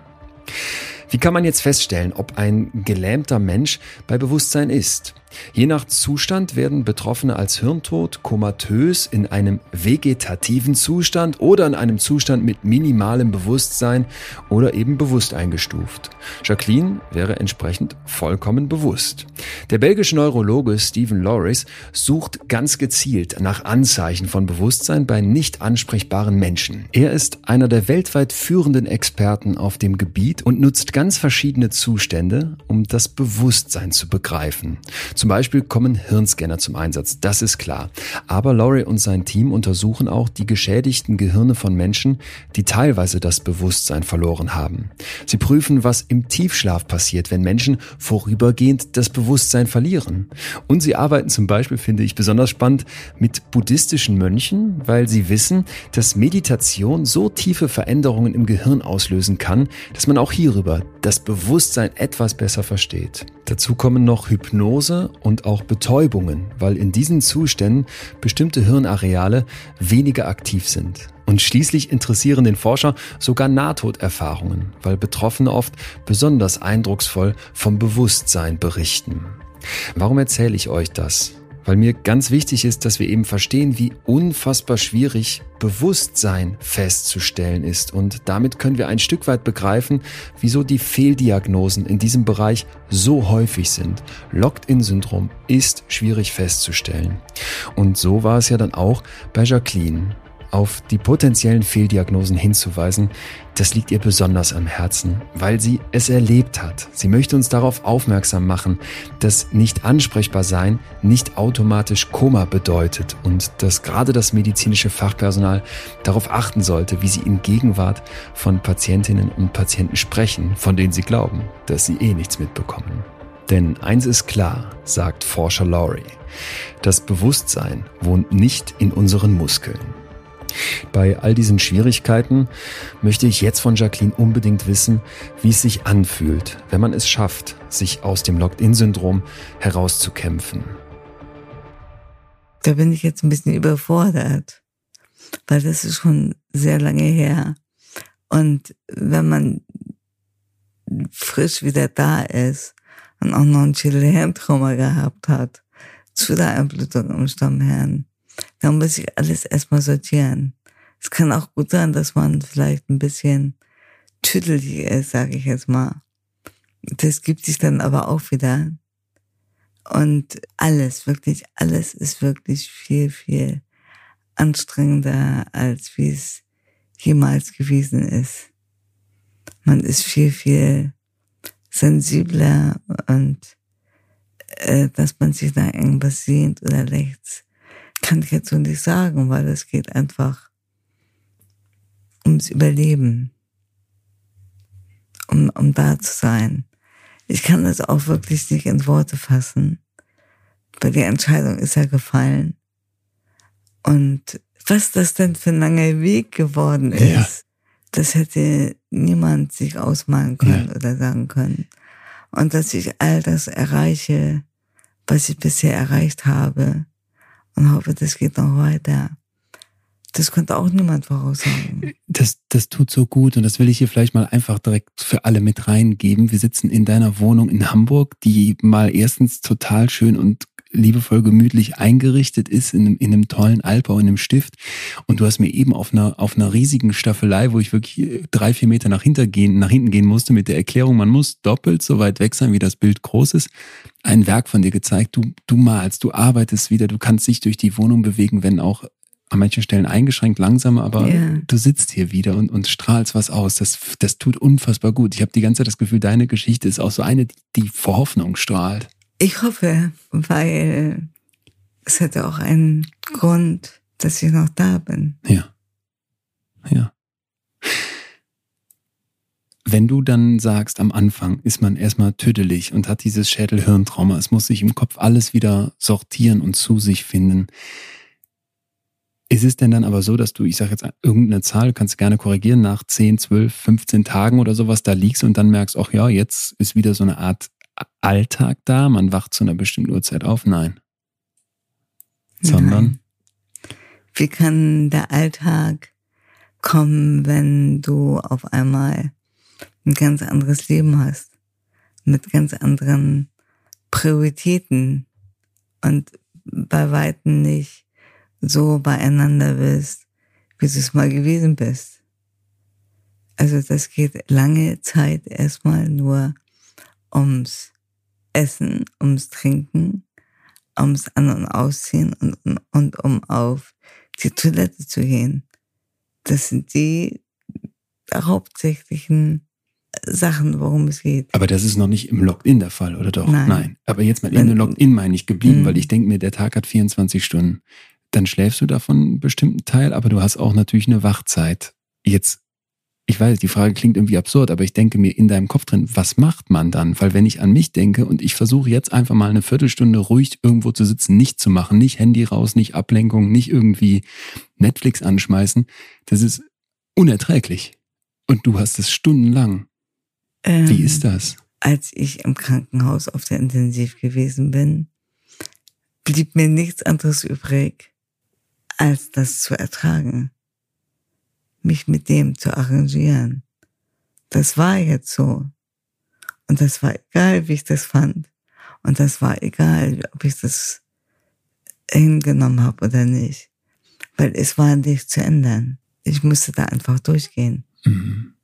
Wie kann man jetzt feststellen, ob ein gelähmter Mensch bei Bewusstsein ist? Je nach Zustand werden Betroffene als hirntot, komatös, in einem vegetativen Zustand oder in einem Zustand mit minimalem Bewusstsein oder eben bewusst eingestuft. Jacqueline wäre entsprechend vollkommen bewusst. Der belgische Neurologe Stephen Loris sucht ganz gezielt nach Anzeichen von Bewusstsein bei nicht ansprechbaren Menschen. Er ist einer der weltweit führenden Experten auf dem Gebiet und nutzt ganz verschiedene Zustände, um das Bewusstsein zu begreifen. Zum Beispiel kommen Hirnscanner zum Einsatz, das ist klar. Aber Laurie und sein Team untersuchen auch die geschädigten Gehirne von Menschen, die teilweise das Bewusstsein verloren haben. Sie prüfen, was im Tiefschlaf passiert, wenn Menschen vorübergehend das Bewusstsein verlieren. Und sie arbeiten zum Beispiel, finde ich besonders spannend, mit buddhistischen Mönchen, weil sie wissen, dass Meditation so tiefe Veränderungen im Gehirn auslösen kann, dass man auch hierüber das Bewusstsein etwas besser versteht. Dazu kommen noch Hypnose und auch Betäubungen, weil in diesen Zuständen bestimmte Hirnareale weniger aktiv sind. Und schließlich interessieren den Forscher sogar Nahtoderfahrungen, weil Betroffene oft besonders eindrucksvoll vom Bewusstsein berichten. Warum erzähle ich euch das? Weil mir ganz wichtig ist, dass wir eben verstehen, wie unfassbar schwierig Bewusstsein festzustellen ist. Und damit können wir ein Stück weit begreifen, wieso die Fehldiagnosen in diesem Bereich so häufig sind. Locked-in-Syndrom ist schwierig festzustellen. Und so war es ja dann auch bei Jacqueline auf die potenziellen Fehldiagnosen hinzuweisen, das liegt ihr besonders am Herzen, weil sie es erlebt hat. Sie möchte uns darauf aufmerksam machen, dass nicht ansprechbar sein nicht automatisch Koma bedeutet und dass gerade das medizinische Fachpersonal darauf achten sollte, wie sie in Gegenwart von Patientinnen und Patienten sprechen, von denen sie glauben, dass sie eh nichts mitbekommen. Denn eins ist klar, sagt Forscher Laurie, das Bewusstsein wohnt nicht in unseren Muskeln. Bei all diesen Schwierigkeiten möchte ich jetzt von Jacqueline unbedingt wissen, wie es sich anfühlt, wenn man es schafft, sich aus dem Locked-in-Syndrom herauszukämpfen. Da bin ich jetzt ein bisschen überfordert, weil das ist schon sehr lange her. Und wenn man frisch wieder da ist und auch noch ein Chillertrauma gehabt hat, zu der Einblutung im Stammhirn, dann muss ich alles erstmal sortieren. Es kann auch gut sein, dass man vielleicht ein bisschen tüdelig ist, sage ich jetzt mal. Das gibt sich dann aber auch wieder. Und alles, wirklich alles ist wirklich viel, viel anstrengender, als wie es jemals gewesen ist. Man ist viel, viel sensibler und äh, dass man sich da irgendwas sehnt oder lächzt, kann ich jetzt so nicht sagen, weil es geht einfach ums Überleben, um, um da zu sein. Ich kann das auch wirklich nicht in Worte fassen. Weil die Entscheidung ist ja gefallen. Und was das denn für ein langer Weg geworden ist, ja. das hätte niemand sich ausmalen können ja. oder sagen können. Und dass ich all das erreiche, was ich bisher erreicht habe und hoffe, das geht noch weiter. Das konnte auch niemand voraussagen. Das, das tut so gut und das will ich hier vielleicht mal einfach direkt für alle mit reingeben. Wir sitzen in deiner Wohnung in Hamburg, die mal erstens total schön und liebevoll gemütlich eingerichtet ist in einem, in einem tollen Altbau, in einem Stift. Und du hast mir eben auf einer, auf einer riesigen Staffelei, wo ich wirklich drei, vier Meter nach, hinten gehen, nach hinten gehen musste, mit der Erklärung, man muss doppelt so weit weg sein, wie das Bild groß ist, ein Werk von dir gezeigt. Du, du malst, du arbeitest wieder, du kannst dich durch die Wohnung bewegen, wenn auch an manchen Stellen eingeschränkt langsamer, aber yeah. du sitzt hier wieder und, und strahlst was aus. Das, das tut unfassbar gut. Ich habe die ganze Zeit das Gefühl, deine Geschichte ist auch so eine, die vor Hoffnung strahlt. Ich hoffe, weil es hätte auch einen Grund, dass ich noch da bin. Ja. Ja. Wenn du dann sagst, am Anfang ist man erstmal tüdelig und hat dieses Schädel-Hirntrauma, es muss sich im Kopf alles wieder sortieren und zu sich finden. Ist es denn dann aber so, dass du, ich sage jetzt irgendeine Zahl, kannst gerne korrigieren, nach 10, 12, 15 Tagen oder sowas da liegst und dann merkst, ach ja, jetzt ist wieder so eine Art Alltag da, man wacht zu einer bestimmten Uhrzeit auf? Nein. Sondern? Nein. Wie kann der Alltag kommen, wenn du auf einmal ein ganz anderes Leben hast? Mit ganz anderen Prioritäten und bei Weitem nicht so beieinander bist, wie du es mal gewesen bist. Also das geht lange Zeit erstmal nur ums Essen, ums Trinken, ums An- und Ausziehen und, und, und um auf die Toilette zu gehen. Das sind die hauptsächlichen Sachen, worum es geht. Aber das ist noch nicht im Login der Fall, oder doch? Nein. Nein. Aber jetzt mal in der Login meine ich geblieben, weil mhm. ich denke mir, der Tag hat 24 Stunden. Dann schläfst du davon einen bestimmten Teil, aber du hast auch natürlich eine Wachzeit. Jetzt ich weiß, die Frage klingt irgendwie absurd, aber ich denke mir in deinem Kopf drin, was macht man dann? Weil wenn ich an mich denke und ich versuche jetzt einfach mal eine Viertelstunde ruhig irgendwo zu sitzen, nicht zu machen, nicht Handy raus, nicht Ablenkung, nicht irgendwie Netflix anschmeißen, das ist unerträglich. Und du hast es stundenlang. Ähm, Wie ist das? Als ich im Krankenhaus auf der Intensiv gewesen bin, blieb mir nichts anderes übrig, als das zu ertragen mich mit dem zu arrangieren. Das war jetzt so. Und das war egal, wie ich das fand. Und das war egal, ob ich das hingenommen habe oder nicht. Weil es war nicht zu ändern. Ich musste da einfach durchgehen. Mhm.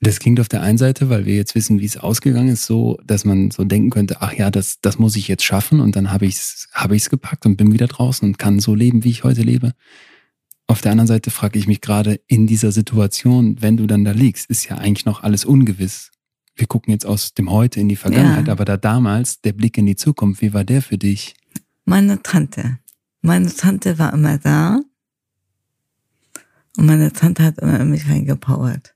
Das klingt auf der einen Seite, weil wir jetzt wissen, wie es ausgegangen ist, so, dass man so denken könnte, ach ja, das, das muss ich jetzt schaffen und dann habe ich es hab ich's gepackt und bin wieder draußen und kann so leben, wie ich heute lebe. Auf der anderen Seite frage ich mich gerade in dieser Situation, wenn du dann da liegst, ist ja eigentlich noch alles ungewiss. Wir gucken jetzt aus dem Heute in die Vergangenheit, ja. aber da damals, der Blick in die Zukunft, wie war der für dich? Meine Tante. Meine Tante war immer da. Und meine Tante hat immer in mich reingepowert.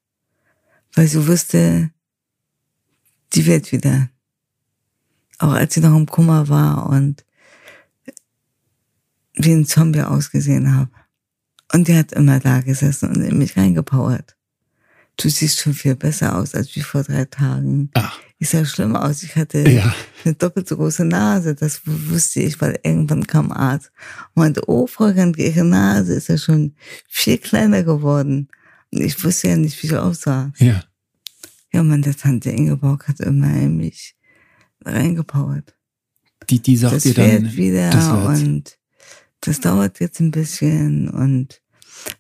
Weil sie wusste, die wird wieder. Auch als sie noch im Kummer war und wie ein Zombie ausgesehen habe. Und die hat immer da gesessen und in mich reingepowert. Du siehst schon viel besser aus als wie vor drei Tagen. Ach. Ich sah schlimm aus. Ich hatte ja. eine doppelt so große Nase. Das wusste ich, weil irgendwann kam Arzt und meinte, oh, Frau Gant, Ihre Nase ist ja schon viel kleiner geworden. Und ich wusste ja nicht, wie ich aussah. Ja. Ja, meine Tante Ingeborg hat immer in mich reingepowert. Die, die sagt das dir dann, wieder das und das dauert jetzt ein bisschen und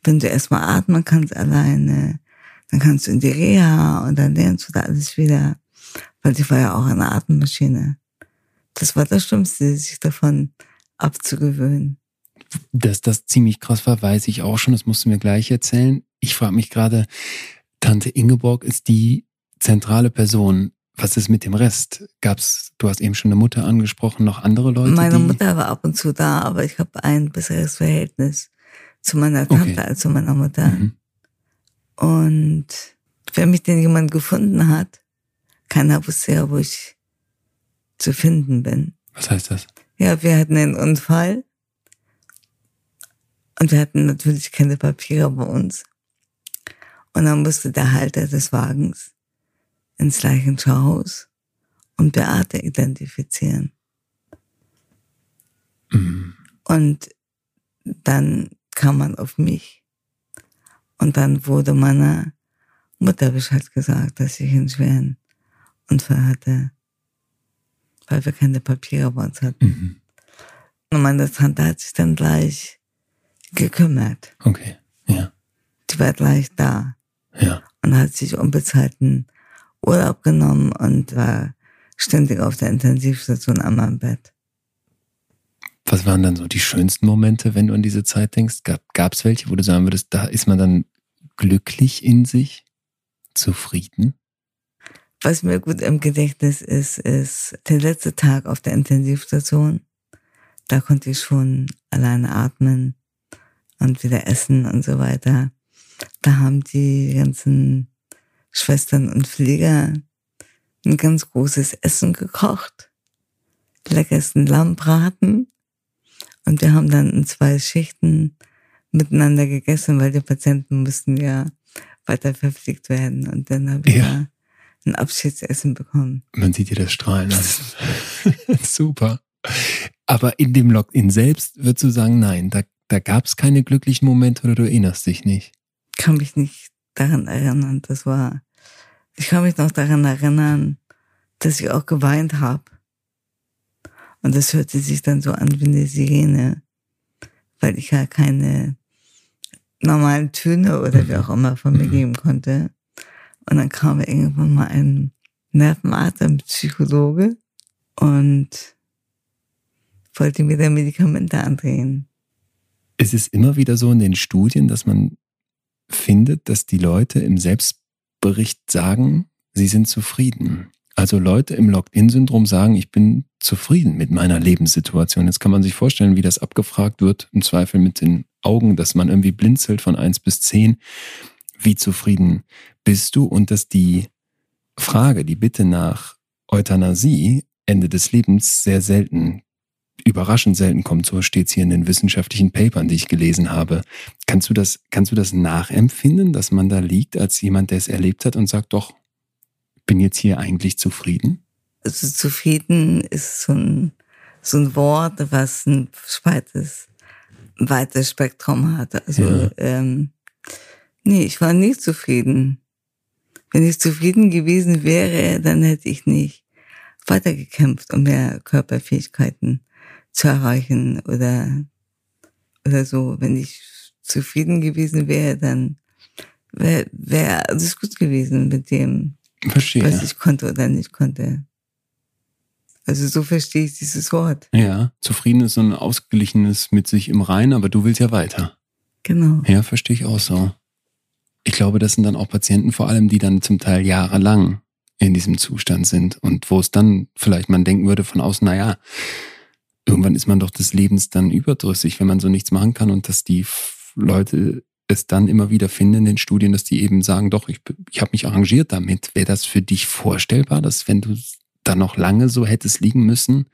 wenn du erstmal atmen kannst alleine, dann kannst du in die Reha und dann lernst du da alles wieder, weil die war ja auch eine Atemmaschine. Das war das Schlimmste, sich davon abzugewöhnen. Dass das ziemlich krass war, weiß ich auch schon, das musst du mir gleich erzählen. Ich frage mich gerade, Tante Ingeborg ist die zentrale Person was ist mit dem Rest? Gab's, du hast eben schon eine Mutter angesprochen, noch andere Leute? Meine Mutter war ab und zu da, aber ich habe ein besseres Verhältnis zu meiner Tante okay. als zu meiner Mutter. Mhm. Und wenn mich denn jemand gefunden hat, keiner wusste ja, wo ich zu finden bin. Was heißt das? Ja, wir hatten einen Unfall und wir hatten natürlich keine Papiere bei uns. Und dann musste der Halter des Wagens ins Leichenschauhaus und Beate identifizieren. Mhm. Und dann kam man auf mich. Und dann wurde meiner Mutter Bescheid gesagt, dass ich einen schweren Unfall hatte, weil wir keine Papiere bei uns hatten. Mhm. Und meine Tante hat sich dann gleich gekümmert. Okay, ja, Die war gleich da ja. und hat sich unbezahlten Urlaub genommen und war ständig auf der Intensivstation meinem Bett. Was waren dann so die schönsten Momente, wenn du an diese Zeit denkst? Gab es welche, wo du sagen würdest, da ist man dann glücklich in sich, zufrieden? Was mir gut im Gedächtnis ist, ist der letzte Tag auf der Intensivstation. Da konnte ich schon alleine atmen und wieder essen und so weiter. Da haben die ganzen Schwestern und Pfleger ein ganz großes Essen gekocht. Leckersten Lammbraten. Und wir haben dann in zwei Schichten miteinander gegessen, weil die Patienten mussten ja weiter verpflegt werden. Und dann habe ich Ja. da ein Abschiedsessen bekommen. Man sieht dir das strahlen. Ist super. Aber in dem Login selbst würdest du sagen, nein, da, da gab es keine glücklichen Momente oder du erinnerst dich nicht. kann mich nicht daran erinnern. Das war, ich kann mich noch daran erinnern, dass ich auch geweint habe. Und das hörte sich dann so an wie eine Sirene, weil ich ja keine normalen Töne oder wie auch immer von mir geben konnte. Und dann kam irgendwann mal ein Nervenarzt, ein Psychologe und wollte mir dann Medikamente andrehen. Es ist immer wieder so in den Studien, dass man findet, dass die Leute im Selbstbericht sagen, sie sind zufrieden. Also Leute im Locked-In-Syndrom sagen, ich bin zufrieden mit meiner Lebenssituation. Jetzt kann man sich vorstellen, wie das abgefragt wird, im Zweifel mit den Augen, dass man irgendwie blinzelt von eins bis zehn. Wie zufrieden bist du? Und dass die Frage, die Bitte nach Euthanasie Ende des Lebens sehr selten, überraschend selten kommt. So steht es hier in den wissenschaftlichen Papern, die ich gelesen habe. Kannst du das, kannst du das nachempfinden, dass man da liegt als jemand, der es erlebt hat und sagt, doch, bin jetzt hier eigentlich zufrieden? also zufrieden ist so ein, so ein Wort, was ein weites, weites Spektrum hat. Also, Ja. ähm, nee, ich war nie zufrieden. Wenn ich zufrieden gewesen wäre, dann hätte ich nicht weitergekämpft, um mehr Körperfähigkeiten zu erreichen oder, oder so. Wenn ich zufrieden gewesen wäre, dann wäre wär alles gut gewesen mit dem, Verstehe. was ich konnte oder nicht konnte. Also so verstehe ich dieses Wort. Ja, zufrieden ist so ein ausgeglichenes mit sich im Rein, aber du willst ja weiter. Genau. Ja, verstehe ich auch so. Ich glaube, das sind dann auch Patienten vor allem, die dann zum Teil jahrelang in diesem Zustand sind und wo es dann vielleicht man denken würde von außen, naja, irgendwann ist man doch des Lebens dann überdrüssig, wenn man so nichts machen kann und dass die Leute es dann immer wieder finden in den Studien, dass die eben sagen, doch, ich, ich habe mich arrangiert damit. Wäre das für dich vorstellbar, dass wenn du dann noch lange so hättest liegen müssen,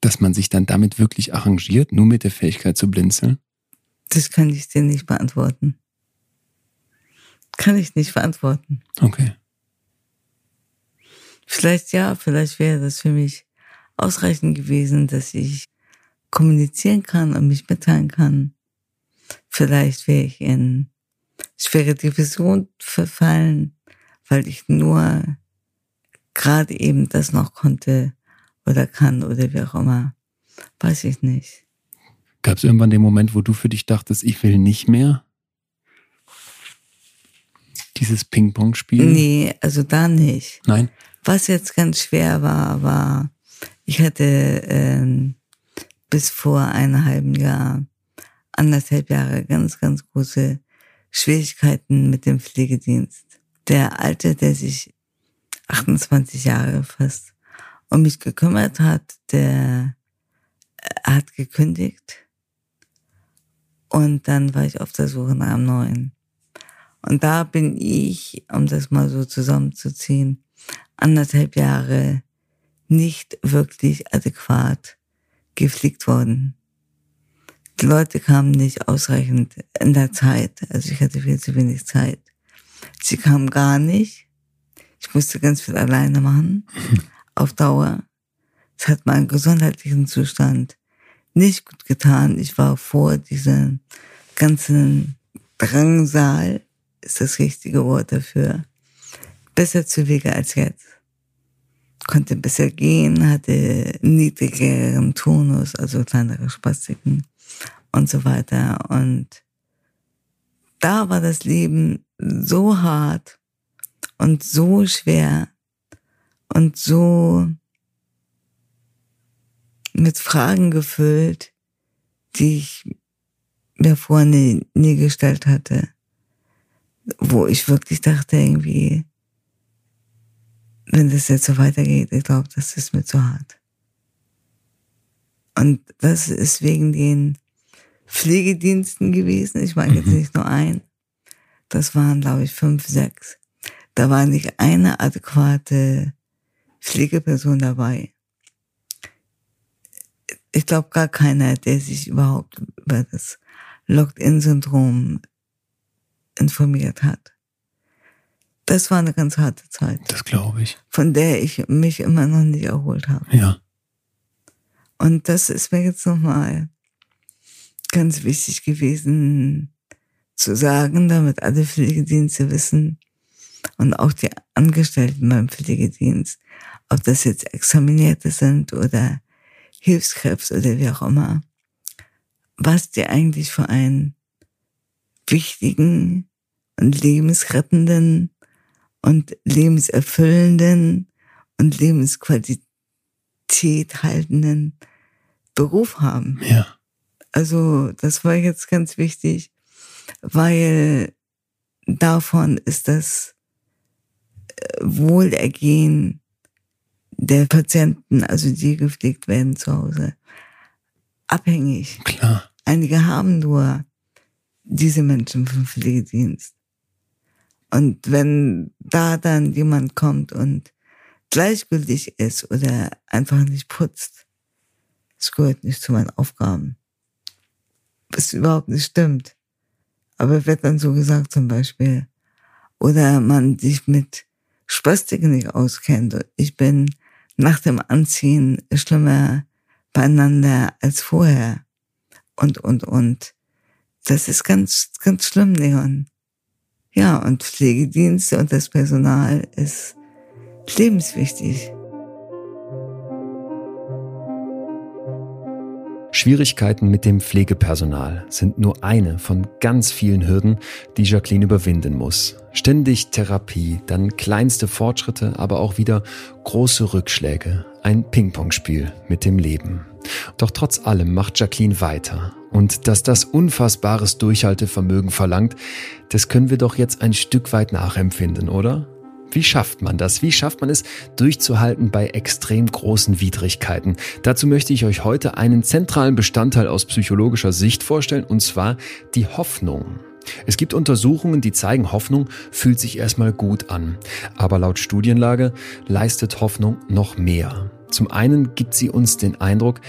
dass man sich dann damit wirklich arrangiert, nur mit der Fähigkeit zu blinzeln? Das kann ich dir nicht beantworten. Kann ich nicht beantworten. Okay. Vielleicht ja, vielleicht wäre das für mich ausreichend gewesen, dass ich kommunizieren kann und mich mitteilen kann. Vielleicht wäre ich in schwere Depression verfallen, weil ich nur gerade eben das noch konnte oder kann oder wie auch immer. Weiß ich nicht. Gab es irgendwann den Moment, wo du für dich dachtest, ich will nicht mehr? Dieses Ping-Pong-Spiel? Nee, also da nicht. Nein? Was jetzt ganz schwer war, war, ich hatte ähm, bis vor einem halben Jahr, anderthalb Jahre ganz, ganz große Schwierigkeiten mit dem Pflegedienst. Der Alte, der sich 28 Jahre fast um mich gekümmert hat, der äh, hat gekündigt. Und dann war ich auf der Suche nach einem neuen. Und da bin ich, um das mal so zusammenzuziehen, anderthalb Jahre nicht wirklich adäquat gepflegt worden. Die Leute kamen nicht ausreichend in der Zeit. Also ich hatte viel zu wenig Zeit. Sie kamen gar nicht. Ich musste ganz viel alleine machen. Auf Dauer. Es hat meinen gesundheitlichen Zustand nicht gut getan. Ich war vor diesem ganzen Drangsal, ist das richtige Wort dafür, besser zu Wege als jetzt. Konnte besser gehen, hatte niedrigeren Tonus, also kleinere Spastiken und so weiter. Und da war das Leben so hart und so schwer und so mit Fragen gefüllt, die ich mir vorher nie, nie gestellt hatte, wo ich wirklich dachte irgendwie, wenn das jetzt so weitergeht, ich glaube, das ist mir zu hart. Und das ist wegen den Pflegediensten gewesen. Ich meine jetzt mhm. nicht nur ein. Das waren, glaube ich, fünf, sechs. Da war nicht eine adäquate Pflegeperson dabei ich glaube gar keiner, der sich überhaupt über das Locked-in-Syndrom informiert hat. Das war eine ganz harte Zeit. Das glaube ich. Von der ich mich immer noch nicht erholt habe. Ja. Und das ist mir jetzt nochmal ganz wichtig gewesen zu sagen, damit alle Pflegedienste wissen und auch die Angestellten beim Pflegedienst, ob das jetzt Examinierte sind oder Hilfskräfte oder wie auch immer, was dir eigentlich für einen wichtigen und lebensrettenden und lebenserfüllenden und Lebensqualität haltenden Beruf haben. Ja. Also das war jetzt ganz wichtig, weil davon ist das äh, Wohlergehen der Patienten, also die gepflegt werden zu Hause, abhängig. Klar. Einige haben nur diese Menschen vom Pflegedienst. Und wenn da dann jemand kommt und gleichgültig ist oder einfach nicht putzt, das gehört nicht zu meinen Aufgaben. Was überhaupt nicht stimmt. Aber wird dann so gesagt zum Beispiel. Oder man sich mit Spastiken nicht auskennt. Ich bin nach dem Anziehen schlimmer beieinander als vorher. Und, und, und. Das ist ganz, ganz schlimm, Leon. Ja, und Pflegedienste und das Personal ist lebenswichtig. Schwierigkeiten mit dem Pflegepersonal sind nur eine von ganz vielen Hürden, die Jacqueline überwinden muss. Ständig Therapie, dann kleinste Fortschritte, aber auch wieder große Rückschläge. Ein Ping-Pong-Spiel mit dem Leben. Doch trotz allem macht Jacqueline weiter. Und dass das unfassbares Durchhaltevermögen verlangt, das können wir doch jetzt ein Stück weit nachempfinden, oder? Wie schafft man das? Wie schafft man es, durchzuhalten bei extrem großen Widrigkeiten? Dazu möchte ich euch heute einen zentralen Bestandteil aus psychologischer Sicht vorstellen, und zwar die Hoffnung. Es gibt Untersuchungen, die zeigen, Hoffnung fühlt sich erstmal gut an. Aber laut Studienlage leistet Hoffnung noch mehr. Zum einen gibt sie uns den Eindruck,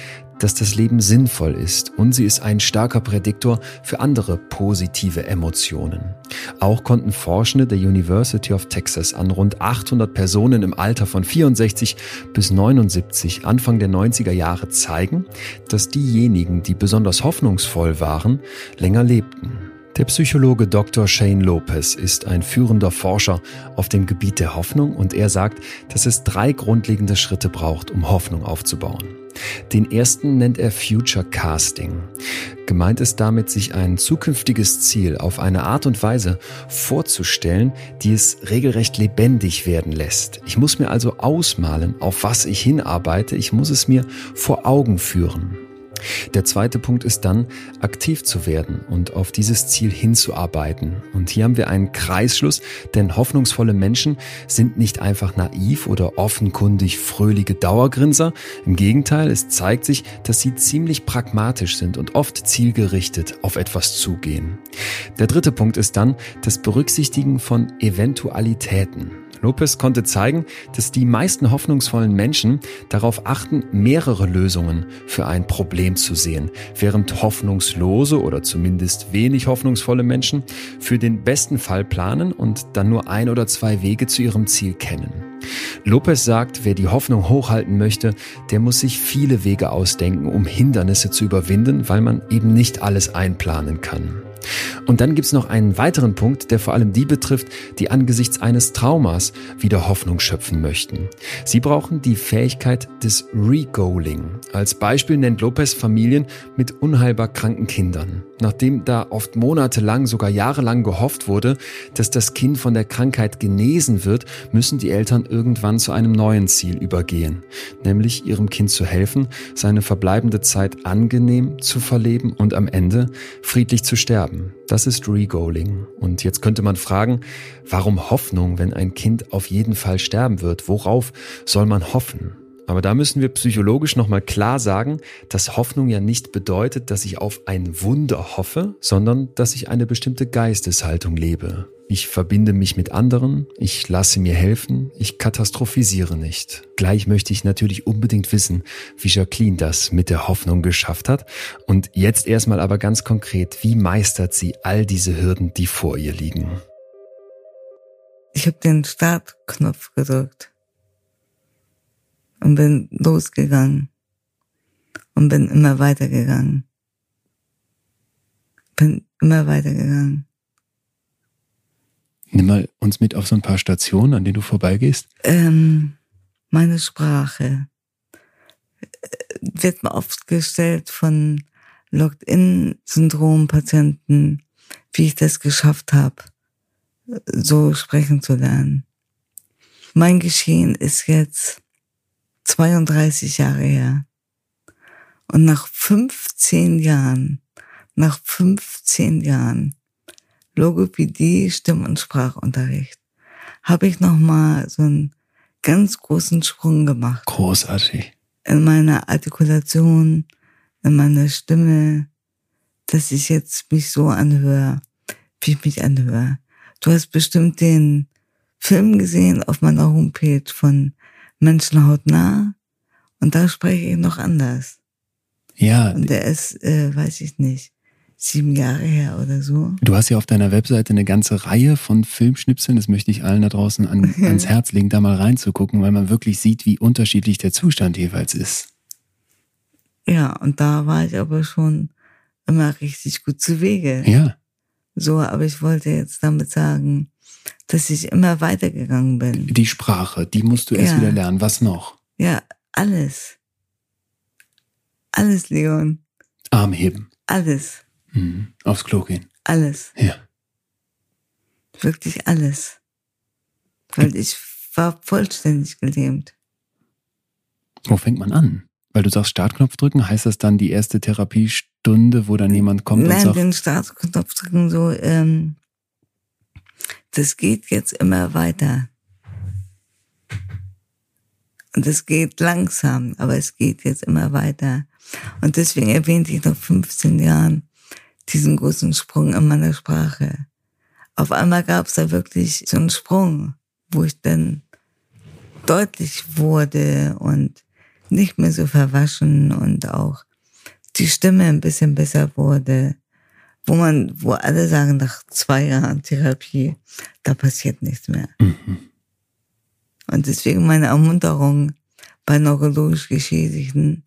dass das Leben sinnvoll ist und sie ist ein starker Prädiktor für andere positive Emotionen. Auch konnten Forschende der University of Texas an rund 800 Personen im Alter von 64 bis 79 Anfang der 90er Jahre zeigen, dass diejenigen, die besonders hoffnungsvoll waren, länger lebten. Der Psychologe Dr. Shane Lopez ist ein führender Forscher auf dem Gebiet der Hoffnung und er sagt, dass es drei grundlegende Schritte braucht, um Hoffnung aufzubauen. Den ersten nennt er Future Casting. Gemeint ist damit, sich ein zukünftiges Ziel auf eine Art und Weise vorzustellen, die es regelrecht lebendig werden lässt. Ich muss mir also ausmalen, auf was ich hinarbeite. Ich muss es mir vor Augen führen. Der zweite Punkt ist dann, aktiv zu werden und auf dieses Ziel hinzuarbeiten. Und hier haben wir einen Kreisschluss, denn hoffnungsvolle Menschen sind nicht einfach naiv oder offenkundig fröhliche Dauergrinser. Im Gegenteil, es zeigt sich, dass sie ziemlich pragmatisch sind und oft zielgerichtet auf etwas zugehen. Der dritte Punkt ist dann das Berücksichtigen von Eventualitäten. Lopez konnte zeigen, dass die meisten hoffnungsvollen Menschen darauf achten, mehrere Lösungen für ein Problem zu sehen, während hoffnungslose oder zumindest wenig hoffnungsvolle Menschen für den besten Fall planen und dann nur ein oder zwei Wege zu ihrem Ziel kennen. Lopez sagt, wer die Hoffnung hochhalten möchte, der muss sich viele Wege ausdenken, um Hindernisse zu überwinden, weil man eben nicht alles einplanen kann. Und dann gibt's noch einen weiteren Punkt, der vor allem die betrifft, die angesichts eines Traumas wieder Hoffnung schöpfen möchten. Sie brauchen die Fähigkeit des Regoaling. Als Beispiel nennt Lopez Familien mit unheilbar kranken Kindern. Nachdem da oft monatelang, sogar jahrelang gehofft wurde, dass das Kind von der Krankheit genesen wird, müssen die Eltern irgendwann zu einem neuen Ziel übergehen, nämlich ihrem Kind zu helfen, seine verbleibende Zeit angenehm zu verleben und am Ende friedlich zu sterben. Das ist Regoaling. Und jetzt könnte man fragen, warum Hoffnung, wenn ein Kind auf jeden Fall sterben wird? Worauf soll man hoffen? Aber da müssen wir psychologisch nochmal klar sagen, dass Hoffnung ja nicht bedeutet, dass ich auf ein Wunder hoffe, sondern dass ich eine bestimmte Geisteshaltung lebe. Ich verbinde mich mit anderen, ich lasse mir helfen, ich katastrophisiere nicht. Gleich möchte ich natürlich unbedingt wissen, wie Jacqueline das mit der Hoffnung geschafft hat. Und jetzt erstmal aber ganz konkret, wie meistert sie all diese Hürden, die vor ihr liegen? Ich habe den Startknopf gedrückt und bin losgegangen und bin immer weitergegangen. Bin immer weitergegangen. Nimm mal uns mit auf so ein paar Stationen, an denen du vorbeigehst. Ähm, meine Sprache wird mir oft gestellt von Locked-in-Syndrom-Patienten, wie ich das geschafft habe, so sprechen zu lernen. Mein Geschehen ist jetzt 32 Jahre her. Und nach 15 Jahren, nach 15 Jahren Logopädie, Stimm- und Sprachunterricht, habe ich nochmal so einen ganz großen Sprung gemacht. Großartig. In meiner Artikulation, in meiner Stimme, dass ich jetzt mich so anhöre, wie ich mich anhöre. Du hast bestimmt den Film gesehen auf meiner Homepage von Menschenhaut nah und da spreche ich noch anders. Ja. Und der ist, äh, weiß ich nicht, sieben Jahre her oder so. Du hast ja auf deiner Webseite eine ganze Reihe von Filmschnipseln. Das möchte ich allen da draußen an, ans Herz legen, da mal reinzugucken, weil man wirklich sieht, wie unterschiedlich der Zustand jeweils ist. Ja, und da war ich aber schon immer richtig gut zu Wege. Ja. So, aber ich wollte jetzt damit sagen, dass ich immer weitergegangen bin. Die Sprache, die musst du erst ja. wieder lernen. Was noch? Ja, alles. Alles, Leon. Arm heben. Alles. Mhm. Aufs Klo gehen. Alles. Ja. Wirklich alles. Weil ich war vollständig gelähmt. Wo fängt man an? Weil du sagst Startknopf drücken, heißt das dann die erste Therapiestunde, wo dann jemand kommt Nein, und sagt... den Startknopf drücken so, ähm, das geht jetzt immer weiter. Und es geht langsam, aber es geht jetzt immer weiter. Und deswegen erwähnte ich nach 15 Jahren diesen großen Sprung in meiner Sprache. Auf einmal gab es da wirklich so einen Sprung, wo ich dann deutlich wurde und nicht mehr so verwaschen und auch die Stimme ein bisschen besser wurde, wo man, wo alle sagen, nach zwei Jahren Therapie, da passiert nichts mehr. Mhm. Und deswegen meine Ermunterung bei neurologisch Geschädigten,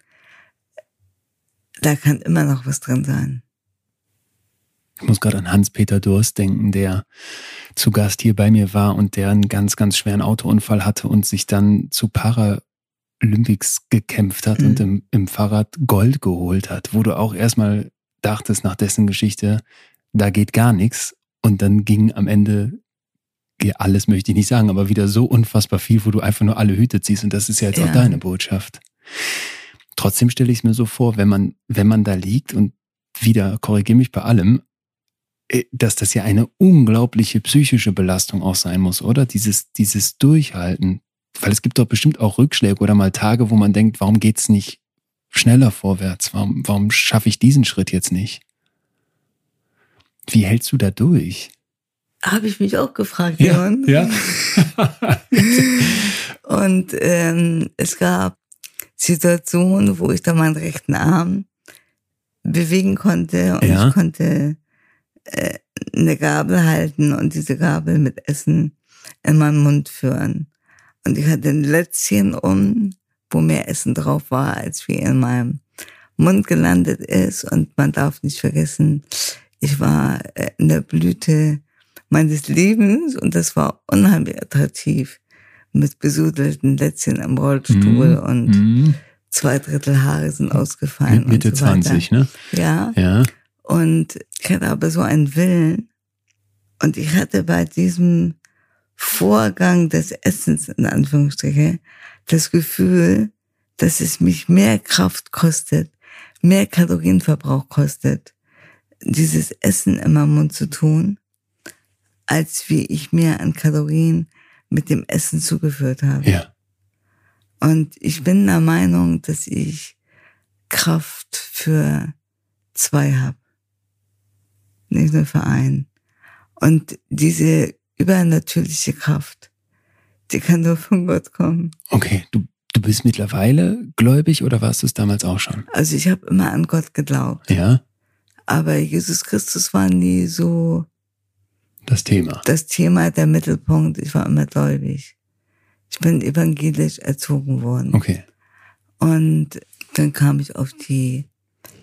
da kann immer noch was drin sein. Ich muss gerade an Hans-Peter Durst denken, der zu Gast hier bei mir war und der einen ganz, ganz schweren Autounfall hatte und sich dann zu Paralympics gekämpft hat mhm. und im, im Fahrrad Gold geholt hat, wo du auch erstmal dachtest nach dessen Geschichte, da geht gar nichts. Und dann ging am Ende ja, alles möchte ich nicht sagen, aber wieder so unfassbar viel, wo du einfach nur alle Hüte ziehst. Und das ist ja jetzt ja. auch deine Botschaft. Trotzdem stelle ich es mir so vor, wenn man, wenn man da liegt und wieder, korrigiere mich bei allem, äh, dass das ja eine unglaubliche psychische Belastung auch sein muss, oder? Dieses, dieses Durchhalten. Weil es gibt doch bestimmt auch Rückschläge oder mal Tage, wo man denkt, warum geht's nicht schneller vorwärts? Warum, warum schaffe ich diesen Schritt jetzt nicht? Wie hältst du da durch? Habe ich mich auch gefragt, Ja, Leon. ja. Und ähm, es gab Situationen, wo ich dann meinen rechten Arm bewegen konnte und Ja. ich konnte äh, eine Gabel halten und diese Gabel mit Essen in meinen Mund führen. Und ich hatte ein Lätzchen um, wo mehr Essen drauf war, als wie in meinem Mund gelandet ist. Und man darf nicht vergessen, ich war äh, in der Blüte meines Lebens und das war unheimlich attraktiv mit besudelten Lätzchen im Rollstuhl und Mhm. zwei Drittel Haare sind ausgefallen. Mit Mitte und so weiter. 20, ne? Ja. Ja. Und ich hatte aber so einen Willen. Und ich hatte bei diesem Vorgang des Essens, in Anführungsstriche, das Gefühl, dass es mich mehr Kraft kostet, mehr Kalorienverbrauch kostet, dieses Essen in meinem Mund zu tun, als wie ich mir an Kalorien mit dem Essen zugeführt habe. Ja. Und ich bin der Meinung, dass ich Kraft für zwei habe. Nicht nur für einen. Und diese übernatürliche Kraft, die kann nur von Gott kommen. Okay, du, du bist mittlerweile gläubig oder warst du es damals auch schon? Also ich habe immer an Gott geglaubt. Ja, Aber Jesus Christus war nie so das Thema. das Thema, der Mittelpunkt. Ich war immer gläubig. Ich bin evangelisch erzogen worden. Okay. Und dann kam ich auf die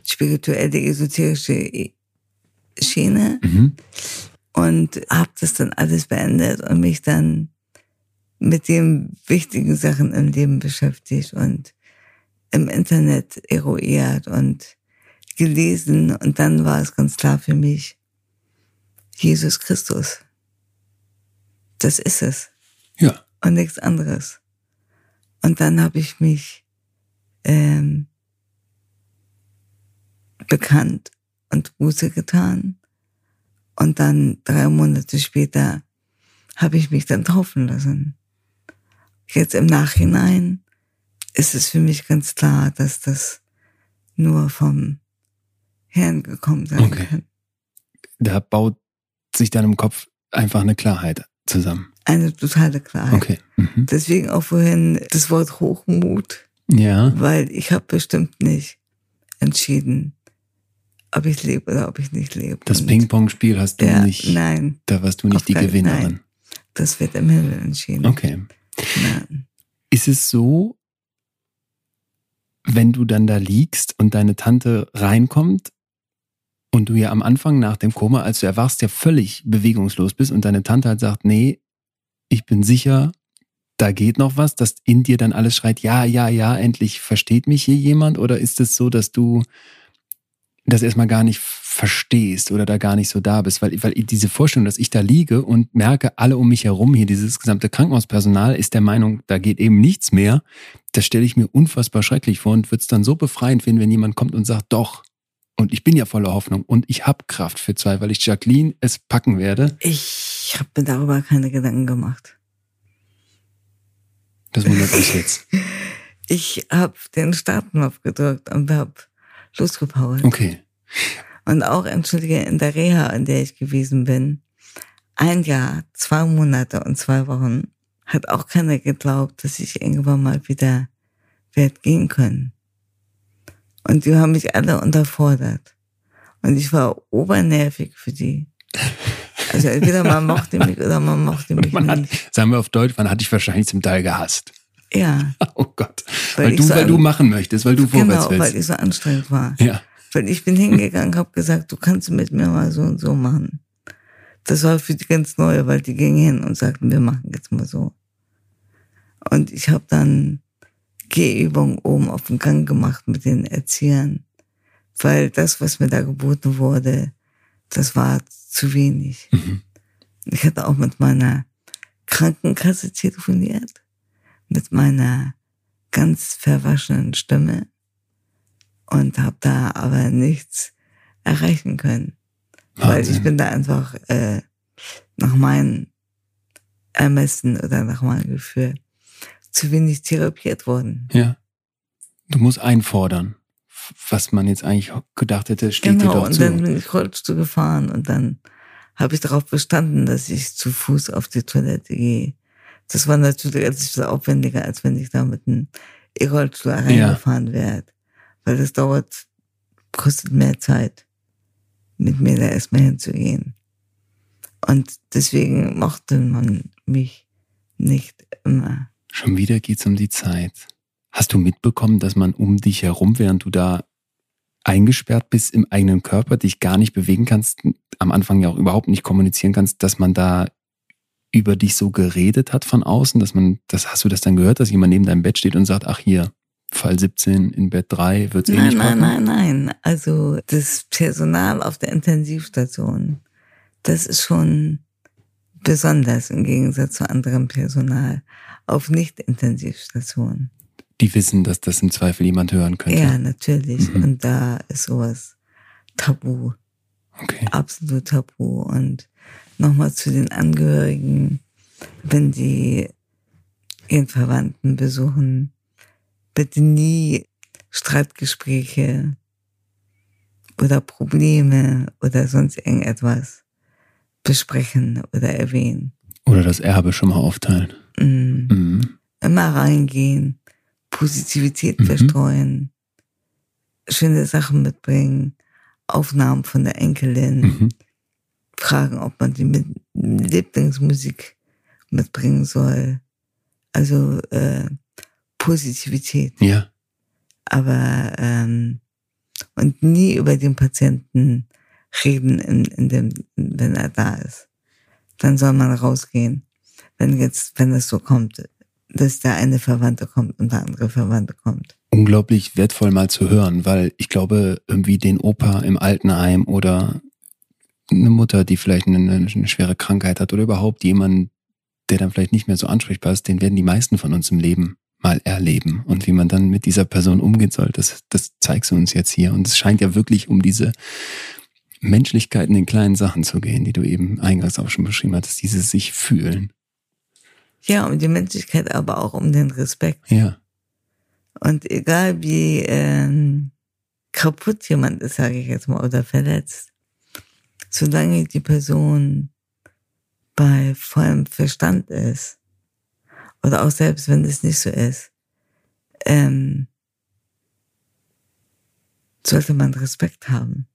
spirituelle, esoterische E- Schiene Mhm. und habe das dann alles beendet und mich dann mit den wichtigen Sachen im Leben beschäftigt und im Internet eruiert und gelesen und dann war es ganz klar für mich, Jesus Christus. Das ist es Ja. und nichts anderes. Und dann habe ich mich ähm, bekannt und Buße getan. Und dann drei Monate später habe ich mich dann taufen lassen. Jetzt im Nachhinein ist es für mich ganz klar, dass das nur vom Herrn gekommen sein Okay. kann. Da baut sich dann im Kopf einfach eine Klarheit zusammen. Eine totale Klarheit. Okay. Mhm. Deswegen auch vorhin das Wort Hochmut, Ja. weil ich habe bestimmt nicht entschieden, ob ich lebe oder ob ich nicht lebe. Das Ping-Pong-Spiel hast du ja, nicht, Nein, da warst du nicht die Gewinnerin. nein. das wird im Himmel entschieden. Okay. Ist es so, wenn du dann da liegst und deine Tante reinkommt und du ja am Anfang nach dem Koma, als du erwachst, ja völlig bewegungslos bist und deine Tante halt sagt, nee, ich bin sicher, da geht noch was, dass in dir dann alles schreit, ja, ja, ja, endlich versteht mich hier jemand? Oder ist es so, dass du das erstmal gar nicht verstehst oder da gar nicht so da bist? Weil, weil diese Vorstellung, dass ich da liege und merke, alle um mich herum hier, dieses gesamte Krankenhauspersonal ist der Meinung, da geht eben nichts mehr, das stelle ich mir unfassbar schrecklich vor und würde es dann so befreiend finden, wenn jemand kommt und sagt, doch, und ich bin ja voller Hoffnung und ich habe Kraft für zwei, weil ich Jacqueline es packen werde. Ich habe mir darüber keine Gedanken gemacht. Das wundert mich jetzt. Ich habe den Startknopf gedrückt und habe losgepowert. Okay. Und auch, entschuldige, in der Reha, in der ich gewesen bin, ein Jahr, zwei Monate und zwei Wochen, hat auch keiner geglaubt, dass ich irgendwann mal wieder werde gehen können. Und die haben mich alle unterfordert. Und ich war obernervig für die. Also entweder man mochte mich oder man mochte mich Man hat, nicht. sagen wir auf Deutsch, man hat dich wahrscheinlich zum Teil gehasst. Ja, Oh Gott. Weil Weil, du, so weil du machen möchtest, weil du vorwärts genau, weil willst. ich so anstrengend war. Ja. Weil ich bin hingegangen, habe gesagt, du kannst mit mir mal so und so machen. Das war für die ganz neue, weil die gingen hin und sagten, wir machen jetzt mal so. Und ich habe dann Gehübungen oben auf dem Gang gemacht mit den Erziehern, weil das, was mir da geboten wurde, das war zu wenig. Mhm. Ich hatte auch mit meiner Krankenkasse telefoniert, mit meiner ganz verwaschenen Stimme und habe da aber nichts erreichen können, weil ich Wahnsinn. bin da einfach äh, nach meinem Ermessen oder nach meinem Gefühl zu wenig therapiert worden. Ja. Du musst einfordern, was man jetzt eigentlich gedacht hätte, steht dir Genau, doch und zu. dann bin ich Rollstuhl gefahren und dann habe ich darauf bestanden, dass ich zu Fuß auf die Toilette gehe. Das war natürlich etwas aufwendiger, als wenn ich da mit einem E-Rollstuhl reingefahren ja. werde. Weil das dauert, kostet mehr Zeit, mit mir da erstmal hinzugehen. Und deswegen mochte man mich nicht immer. Schon wieder geht's um die Zeit. Hast du mitbekommen, dass man um dich herum, während du da eingesperrt bist im eigenen Körper, dich gar nicht bewegen kannst, am Anfang ja auch überhaupt nicht kommunizieren kannst, dass man da über dich so geredet hat von außen, dass man, das hast du das dann gehört, dass jemand neben deinem Bett steht und sagt, ach hier, Fall 17 in Bett 3 wird es eh nein, nicht Nein, nein, nein. Also das Personal auf der Intensivstation, das ist schon besonders im Gegensatz zu anderem Personal auf Nicht-Intensivstationen. Die wissen, dass das im Zweifel jemand hören könnte. Ja, natürlich. Mhm. Und da ist sowas tabu. Okay. Absolut tabu. Und nochmal zu den Angehörigen, wenn sie ihren Verwandten besuchen, bitte nie Streitgespräche oder Probleme oder sonst irgendetwas besprechen oder erwähnen. Oder das Erbe schon mal aufteilen. Mhm. Mhm. Immer reingehen, Positivität mhm. verstreuen, schöne Sachen mitbringen, Aufnahmen von der Enkelin, mhm. fragen, ob man die mit Lieblingsmusik mitbringen soll. Also äh, Positivität. Ja. Aber ähm, und nie über den Patienten reden, in, in dem, wenn er da ist. Dann soll man rausgehen. Wenn jetzt, wenn es so kommt, dass der eine Verwandte kommt und der andere Verwandte kommt. Unglaublich wertvoll mal zu hören, weil ich glaube, irgendwie den Opa im Altenheim oder eine Mutter, die vielleicht eine, eine schwere Krankheit hat oder überhaupt jemand, der dann vielleicht nicht mehr so ansprechbar ist, den werden die meisten von uns im Leben mal erleben. Und wie man dann mit dieser Person umgehen soll, das, das zeigst du uns jetzt hier. Und es scheint ja wirklich um diese Menschlichkeit in den kleinen Sachen zu gehen, die du eben eingangs auch schon beschrieben hattest, dieses sich fühlen. Ja, um die Menschlichkeit, aber auch um den Respekt. Ja. Und egal wie ähm, kaputt jemand ist, sage ich jetzt mal, oder verletzt, solange die Person bei vollem Verstand ist, oder auch selbst wenn es nicht so ist, ähm, sollte man Respekt haben.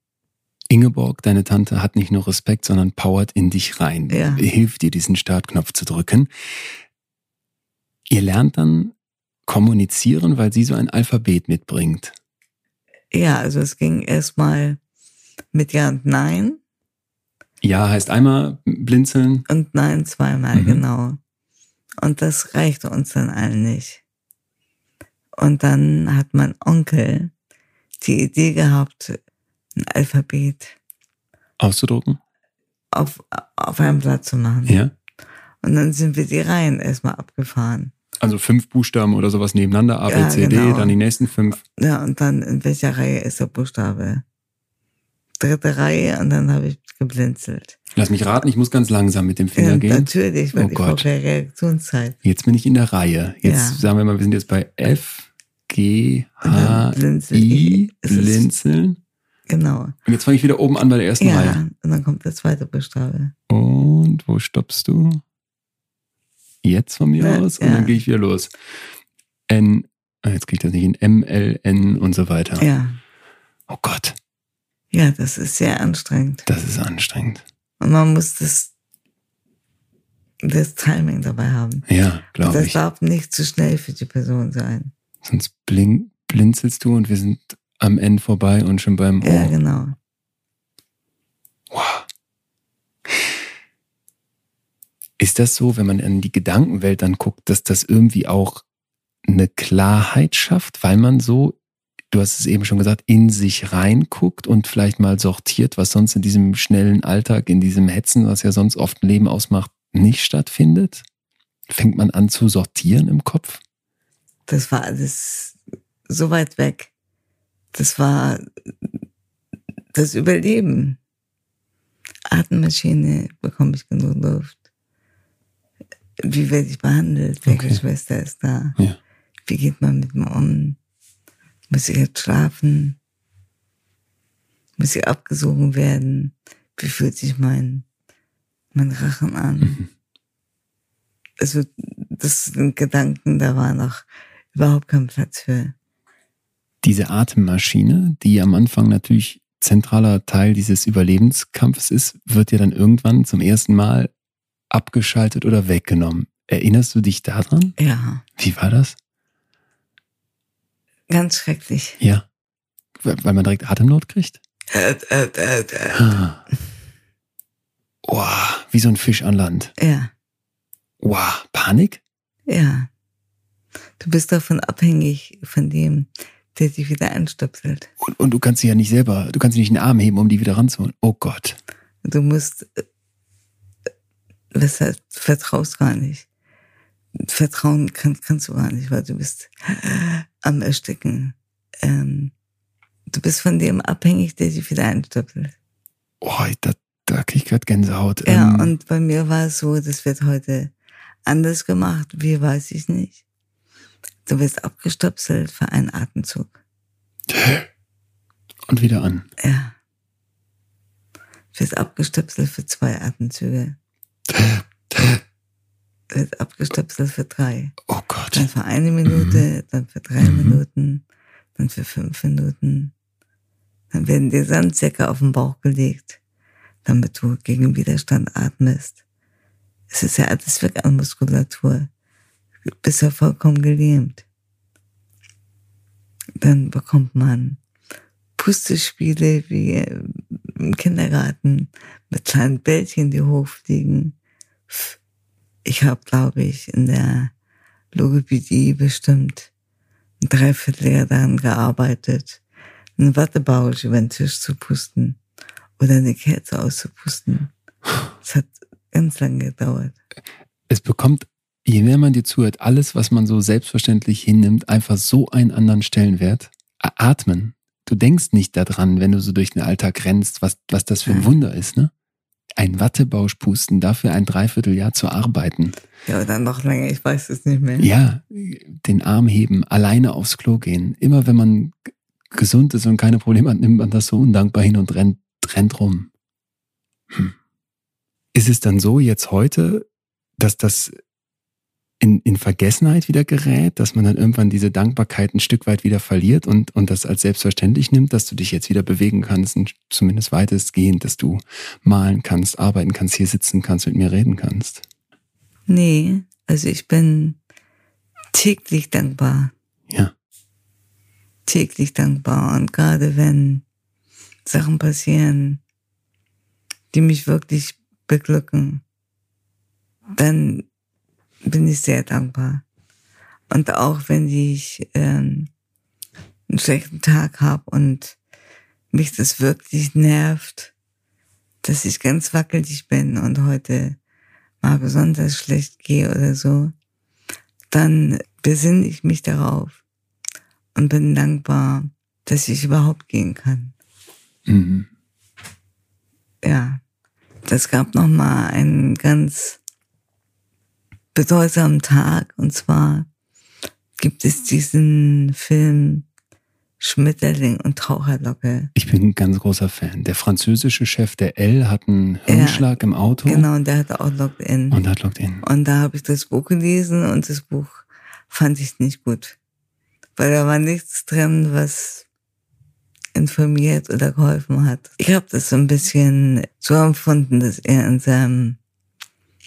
Ingeborg, deine Tante, hat nicht nur Respekt, sondern powert in dich rein. Ja. Hilft dir, diesen Startknopf zu drücken. Ihr lernt dann kommunizieren, weil sie so ein Alphabet mitbringt. Ja, also es ging erstmal mit Ja und Nein. Ja heißt einmal blinzeln. Und Nein zweimal, mhm. genau. Und das reichte uns dann allen nicht. Und dann hat mein Onkel die Idee gehabt, ein Alphabet auszudrucken? Auf, auf einem Blatt zu machen. Ja. Und dann sind wir die Reihen erstmal abgefahren. Also fünf Buchstaben oder sowas nebeneinander, A, B, C, D, genau. dann die nächsten fünf. Ja, und dann in welcher Reihe ist der Buchstabe? Dritte Reihe und dann habe ich geblinzelt. Lass mich raten, ich muss ganz langsam mit dem Finger ja, gehen. Natürlich, weil oh ich Gott. brauche Reaktionszeit. Jetzt bin ich in der Reihe. Jetzt Ja. sagen wir mal, wir sind jetzt bei F, G, H, blinzel I, blinzeln. Genau. Und jetzt fange ich wieder oben an bei der ersten Ja, Reihe. und dann kommt der zweite Buchstabe. Und wo stoppst du? Jetzt von mir Ja, aus und ja. dann gehe ich wieder los. N, ah, jetzt kriege ich das nicht hin, M, L, N und so weiter. Ja. Oh Gott, Ja, das ist sehr anstrengend. das ist anstrengend. Und man muss das, das Timing dabei haben. Ja, glaube das ich. darf nicht zu schnell für die Person sein. Sonst blink, blinzelst du und wir sind am Ende vorbei und schon beim Ja, O. genau. Wow. Ist das so, wenn man in die Gedankenwelt dann guckt, dass das irgendwie auch eine Klarheit schafft, weil man so, du hast es eben schon gesagt, in sich reinguckt und vielleicht mal sortiert, was sonst in diesem schnellen Alltag, in diesem Hetzen, was ja sonst oft ein Leben ausmacht, nicht stattfindet? Fängt man an zu sortieren im Kopf? Das war alles so weit weg. Das war das Überleben. Atemmaschine, bekomme ich genug Luft? Wie werde ich behandelt? Welche Okay. Schwester ist da? Ja. Wie geht man mit mir um? Muss ich jetzt schlafen? Muss ich abgesogen werden? Wie fühlt sich mein meinen Rachen an. Mhm. Also das sind Gedanken, da war noch überhaupt kein Platz für. Diese Atemmaschine, die am Anfang natürlich zentraler Teil dieses Überlebenskampfes ist, wird ja dann irgendwann zum ersten Mal abgeschaltet oder weggenommen. Erinnerst du dich daran? Ja. Wie war das? Ganz schrecklich. Ja. Weil man direkt Atemnot kriegt? Äh, äh, äh, äh. Ah. Oh, wie so ein Fisch an Land. Ja. Wow, Panik? Ja. Du bist davon abhängig, von dem, der dich wieder einstöpselt. Und, und du kannst sie ja nicht selber, du kannst sie nicht in den Arm heben, um die wieder ranzuholen. Oh Gott. Du musst, weshalb, äh, vertraust gar nicht. Vertrauen kann, kannst du gar nicht, weil du bist am Ersticken. Ähm, du bist von dem abhängig, der dich wieder einstöpselt. Oh, da, da krieg ich gerade Gänsehaut. Ja, ähm, und bei mir war es so, das wird heute anders gemacht. Wie weiß ich nicht. Du wirst abgestöpselt für einen Atemzug. Und wieder an. Ja. Du wirst abgestöpselt für zwei Atemzüge. Wirst abgestöpselt für drei. Oh Gott. Dann für eine Minute, mhm. dann für drei mhm. Minuten, dann für fünf Minuten. Dann werden dir Sandsäcke auf den Bauch gelegt, damit du gegen Widerstand atmest. Es ist ja alles weg an Muskulatur. Du bist ja vollkommen gelähmt. Dann bekommt man Pustespiele wie im Kindergarten mit kleinen Bällchen, die hochfliegen. Ich habe, glaube ich, in der Logopädie bestimmt ein Dreivierteljahr daran gearbeitet, einen Wattebausch über den Tisch zu pusten oder eine Kerze auszupusten. Es hat ganz lange gedauert. Es bekommt, je mehr man dir zuhört, alles, was man so selbstverständlich hinnimmt, einfach so einen anderen Stellenwert. Atmen. Du denkst nicht daran, wenn du so durch den Alltag rennst, was, was das für ein Wunder ist, ne? Ein Wattebausch pusten, dafür ein Dreivierteljahr zu arbeiten. Ja, oder noch länger, ich weiß es nicht mehr. Ja, den Arm heben, alleine aufs Klo gehen. Immer wenn man gesund ist und keine Probleme hat, nimmt man das so undankbar hin und rennt, rennt rum. Hm. Ist es dann so jetzt heute, dass das in, in Vergessenheit wieder gerät, dass man dann irgendwann diese Dankbarkeit ein Stück weit wieder verliert und, und das als selbstverständlich nimmt, dass du dich jetzt wieder bewegen kannst, zumindest weitestgehend, dass du malen kannst, arbeiten kannst, hier sitzen kannst, mit mir reden kannst? Nee, also ich bin täglich dankbar. Ja. Täglich dankbar und gerade wenn Sachen passieren, die mich wirklich beglücken, dann bin ich sehr dankbar. Und auch wenn ich ähm, einen schlechten Tag habe und mich das wirklich nervt, dass ich ganz wackelig bin und heute mal besonders schlecht gehe oder so, dann besinne ich mich darauf und bin dankbar, dass ich überhaupt gehen kann. Mhm. Ja, das gab noch mal einen ganz bedeutsamen Tag und zwar gibt es diesen Film Schmetterling und Taucherlocke. Ich bin ein ganz großer Fan. Der französische Chef der L hat einen Hirnschlag ja, im Auto. Genau, und der hatte auch Locked In. Und hat Locked In. Und da habe ich das Buch gelesen und das Buch fand ich nicht gut. Weil da war nichts drin, was informiert oder geholfen hat. Ich habe das so ein bisschen so empfunden, dass er in seinem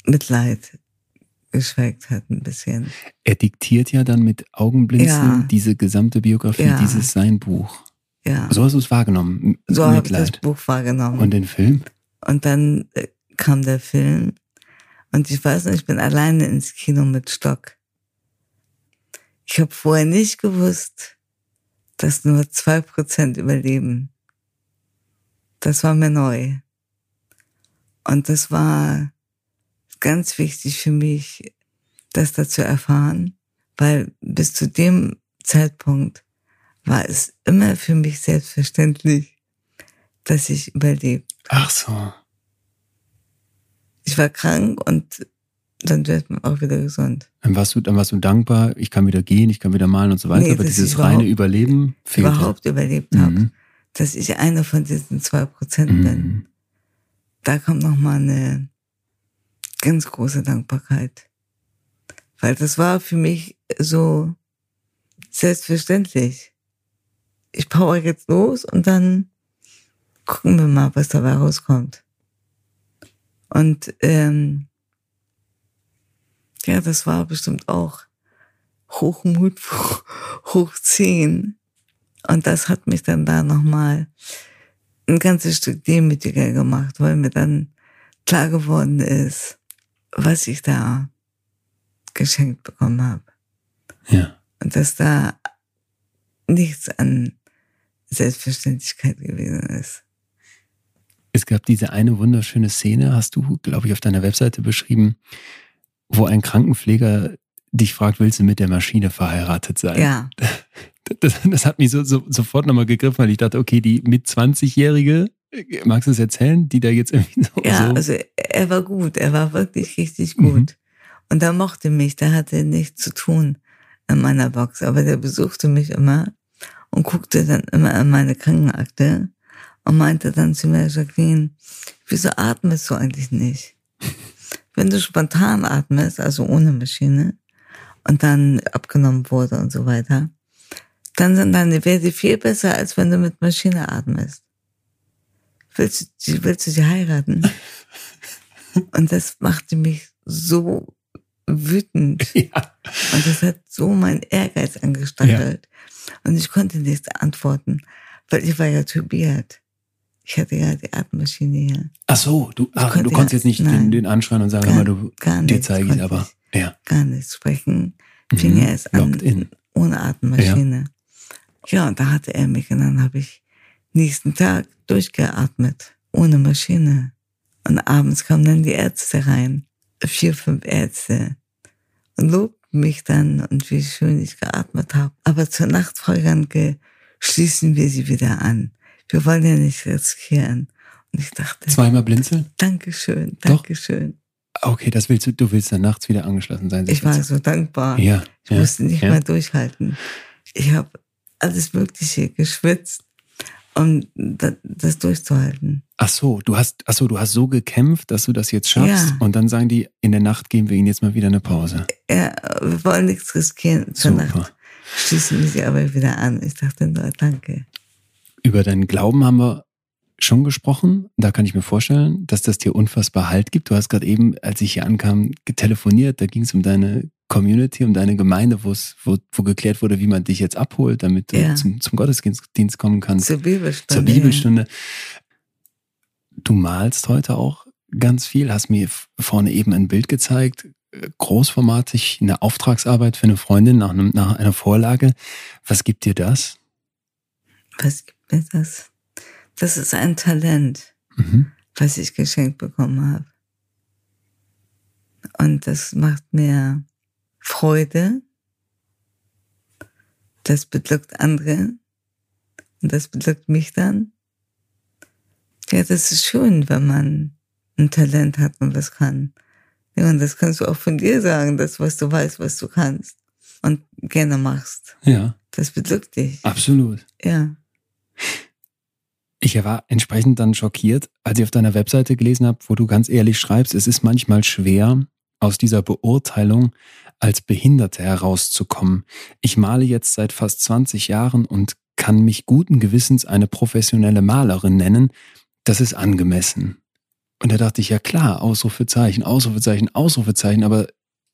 Mitleid geschweigt hat ein bisschen. Er diktiert ja dann mit Augenblinzen ja. diese gesamte Biografie, ja. dieses sein Buch. Ja. So hast du es wahrgenommen. So habe ich das Buch wahrgenommen. Und den Film? Und dann äh, kam der Film. Und ich weiß noch, ich bin alleine ins Kino mit Stock. Ich habe vorher nicht gewusst, dass nur zwei Prozent überleben. Das war mir neu. Und das war ganz wichtig für mich, das dazu erfahren, weil bis zu dem Zeitpunkt war es immer für mich selbstverständlich, dass ich überlebt. Ach so. Ich war krank und dann wird man auch wieder gesund. Dann warst du, dann warst du dankbar, ich kann wieder gehen, ich kann wieder malen und so weiter, nee, aber dieses reine Überleben fehlt. überhaupt überlebt mhm. habe, dass ich einer von diesen zwei Prozent mhm. bin. Da kommt noch mal eine Ganz große Dankbarkeit. Weil das war für mich so selbstverständlich. Ich power jetzt los und dann gucken wir mal, was dabei rauskommt. Und ähm, ja, das war bestimmt auch Hochmut hoch zehn. Und das hat mich dann da nochmal ein ganzes Stück demütiger gemacht, weil mir dann klar geworden ist, was ich da geschenkt bekommen habe. Ja. Und dass da nichts an Selbstverständlichkeit gewesen ist. Es gab diese eine wunderschöne Szene, hast du, glaube ich, auf deiner Webseite beschrieben, wo ein Krankenpfleger dich fragt, willst du mit der Maschine verheiratet sein? Ja. Das, das hat mich so, so, sofort nochmal gegriffen, weil ich dachte, okay, die mit 20-Jährige, magst du es erzählen, die da jetzt irgendwie so. Ja, so also er war gut, er war wirklich richtig gut. Mhm. Und er mochte mich, der hatte nichts zu tun in meiner Box, aber der besuchte mich immer und guckte dann immer in meine Krankenakte und meinte dann zu mir, Jacqueline, wieso atmest du eigentlich nicht? Wenn du spontan atmest, also ohne Maschine, und dann abgenommen wurde und so weiter, dann sind deine Werte viel besser, als wenn du mit Maschine atmest. Willst du, willst du sie heiraten? Und das machte mich so wütend. Ja. Und das hat so mein Ehrgeiz angestachelt. Und ich konnte nichts antworten, weil ich war ja tubiert. Ich hatte ja die Atemmaschine hier. Ach so, du, ach, konnte du konntest ja- jetzt nicht den, nein. den anschreien und sagen, Gar- mal, du, gar dir nichts zeige ich aber. Ja. Gar nichts sprechen. Fing Mhm. er erst an in. ohne Atemmaschine. Ja. und da hatte er mich und dann habe ich nächsten Tag durchgeatmet. Ohne Maschine. Und abends kamen dann die Ärzte rein. Vier, fünf Ärzte. Und lobten mich dann und wie schön ich geatmet habe. Aber zur Nacht, Frau Janke, schließen wir sie wieder an. Wir wollen ja nicht riskieren. Und ich dachte, Zweimal blinzeln? Dankeschön, Doch. Dankeschön. Okay, das willst du, du willst dann nachts wieder angeschlossen sein. Ich war so dankbar. Ja. Ich ja, musste nicht ja. mehr durchhalten. Ich habe alles Mögliche geschwitzt, um da- das durchzuhalten. Ach so, du hast, ach so, du hast so gekämpft, dass du das jetzt schaffst. Ja. Und dann sagen die, in der Nacht geben wir ihnen jetzt mal wieder eine Pause. Ja, wir wollen nichts riskieren. Zur Super. Nacht schließen wir sie aber wieder an. Ich dachte nur, danke. Über deinen Glauben haben wir schon gesprochen. Da kann ich mir vorstellen, dass das dir unfassbar Halt gibt. Du hast gerade eben, als ich hier ankam, getelefoniert. Da ging es um deine Community, um deine Gemeinde, wo wo, geklärt wurde, wie man dich jetzt abholt, damit du Ja. zum, zum Gottesdienst kommen kannst. Zur Bibelstunde. zur Bibelstunde. Du malst heute auch ganz viel, hast mir vorne eben ein Bild gezeigt, großformatig, eine Auftragsarbeit für eine Freundin nach, einem, nach einer Vorlage. Was gibt dir das? Was gibt mir das? Das ist ein Talent, Mhm. was ich geschenkt bekommen habe. Und das macht mir Freude. Das beglückt andere. Und das beglückt mich dann. Ja, das ist schön, wenn man ein Talent hat und was kann. Ja, und das kannst du auch von dir sagen, das, was du weißt, was du kannst und gerne machst. Ja, Das beglückt dich. absolut. Ja. Ich war entsprechend dann schockiert, als ich auf deiner Webseite gelesen habe, wo du ganz ehrlich schreibst, es ist manchmal schwer, aus dieser Beurteilung als Behinderte herauszukommen. Ich male jetzt seit fast 20 Jahren und kann mich guten Gewissens eine professionelle Malerin nennen. Das ist angemessen. Und da dachte ich, ja klar, Ausrufezeichen, Ausrufezeichen, Ausrufezeichen, aber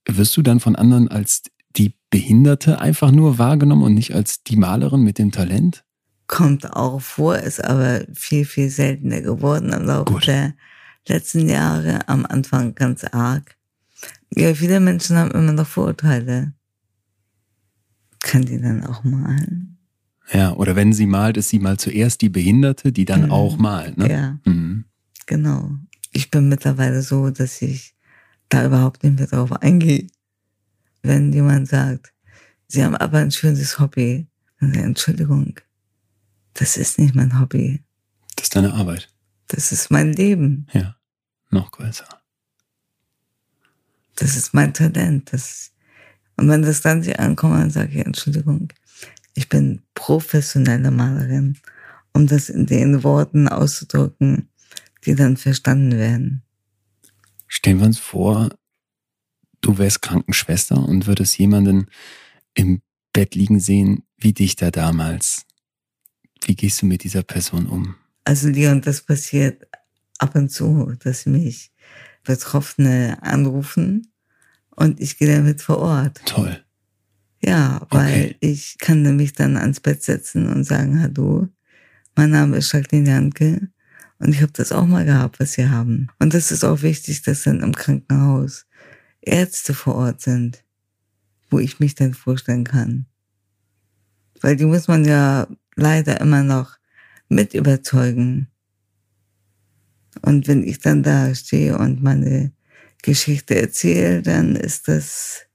wirst du dann von anderen als die Behinderte einfach nur wahrgenommen und nicht als die Malerin mit dem Talent? Kommt auch vor, ist aber viel, viel seltener geworden im Laufe Gut. der letzten Jahre, am Anfang ganz arg. Ja, viele Menschen haben immer noch Vorurteile. Kann die dann auch malen? Ja, oder wenn sie malt, ist sie mal zuerst die Behinderte, die dann Mhm. auch malt. Ne? Ja, Mhm. genau. Ich bin mittlerweile so, dass ich da überhaupt nicht mehr drauf eingehe. Wenn jemand sagt, sie haben aber ein schönes Hobby, dann sage ich, Entschuldigung, das ist nicht mein Hobby, Das ist deine Arbeit. das ist mein Leben. Ja, noch größer. das ist mein Talent. Das, und wenn das dann sich ankommt, dann sage ich, Entschuldigung, ich bin professionelle Malerin, um das in den Worten auszudrücken, die dann verstanden werden. Stellen wir uns vor, du wärst Krankenschwester und würdest jemanden im Bett liegen sehen wie dich da damals. Wie gehst du mit dieser Person um? Also Leon, das passiert ab und zu, dass mich Betroffene anrufen und ich gehe damit vor Ort. Toll. Ja, weil okay. ich kann mich dann ans Bett setzen und sagen, hallo, mein Name ist Jacqueline Janke und ich habe das auch mal gehabt, was Sie haben. Und das ist auch wichtig, dass dann im Krankenhaus Ärzte vor Ort sind, wo ich mich dann vorstellen kann. Weil die muss man ja leider immer noch mit überzeugen. Und wenn ich dann da stehe und meine Geschichte erzähle, dann ist das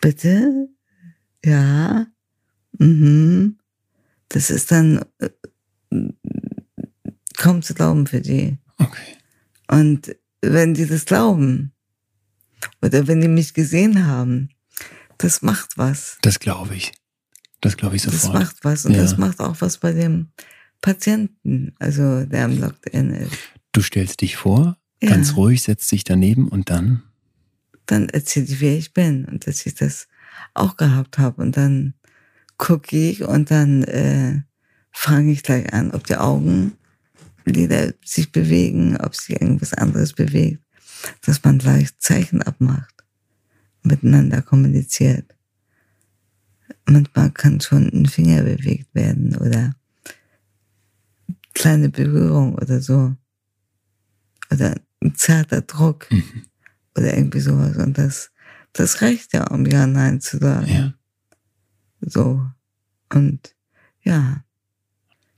bitte, ja, mhm. Das ist dann äh, kaum zu glauben für die. Okay. Und wenn die das glauben oder wenn die mich gesehen haben, das macht was. Das glaube ich. Das glaube ich sofort. Das macht was und ja. das macht auch was bei dem Patienten, also der am Lockdown ist. Du stellst dich vor, ja. ganz ruhig, setzt dich daneben und dann? Dann erzähle ich, wer ich bin und dass ich das auch gehabt habe und dann gucke ich und dann äh, fange ich gleich an, ob die Augenlider sich bewegen, ob sich irgendwas anderes bewegt, dass man gleich Zeichen abmacht, miteinander kommuniziert. Manchmal kann schon ein Finger bewegt werden oder kleine Berührung oder so. Oder ein zarter Druck mhm. oder irgendwie sowas. Und das, das reicht ja, um Ja, Nein zu sagen. Ja. So. Und ja.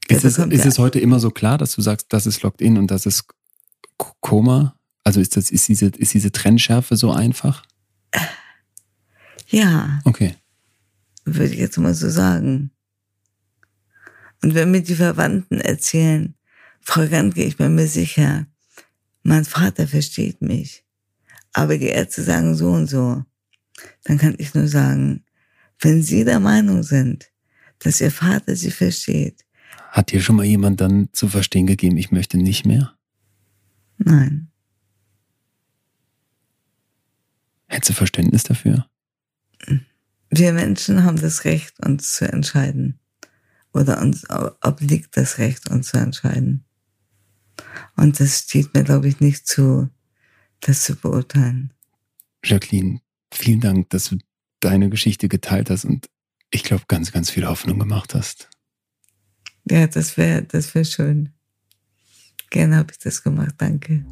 Ist, es, ist es heute immer so klar, dass du sagst, das ist Locked In und das ist Koma? Also ist das, ist diese, ist diese Trennschärfe so einfach? Ja. Okay. Würde ich jetzt mal so sagen. Und wenn mir die Verwandten erzählen, Frau Gantke, ich bin mir sicher, mein Vater versteht mich, aber die Ärzte sagen so und so, dann kann ich nur sagen, wenn Sie der Meinung sind, dass Ihr Vater Sie versteht, hat dir schon mal jemand dann zu verstehen gegeben, ich möchte nicht mehr? Nein. Hättest du Verständnis dafür? Wir Menschen haben das Recht, uns zu entscheiden. Oder uns obliegt das Recht, uns zu entscheiden. Und das steht mir, glaube ich, nicht zu, das zu beurteilen. Jacqueline, vielen Dank, dass du deine Geschichte geteilt hast und ich glaube, ganz, ganz viel Hoffnung gemacht hast. Ja, das wäre das wär schön. Gerne habe ich das gemacht, danke.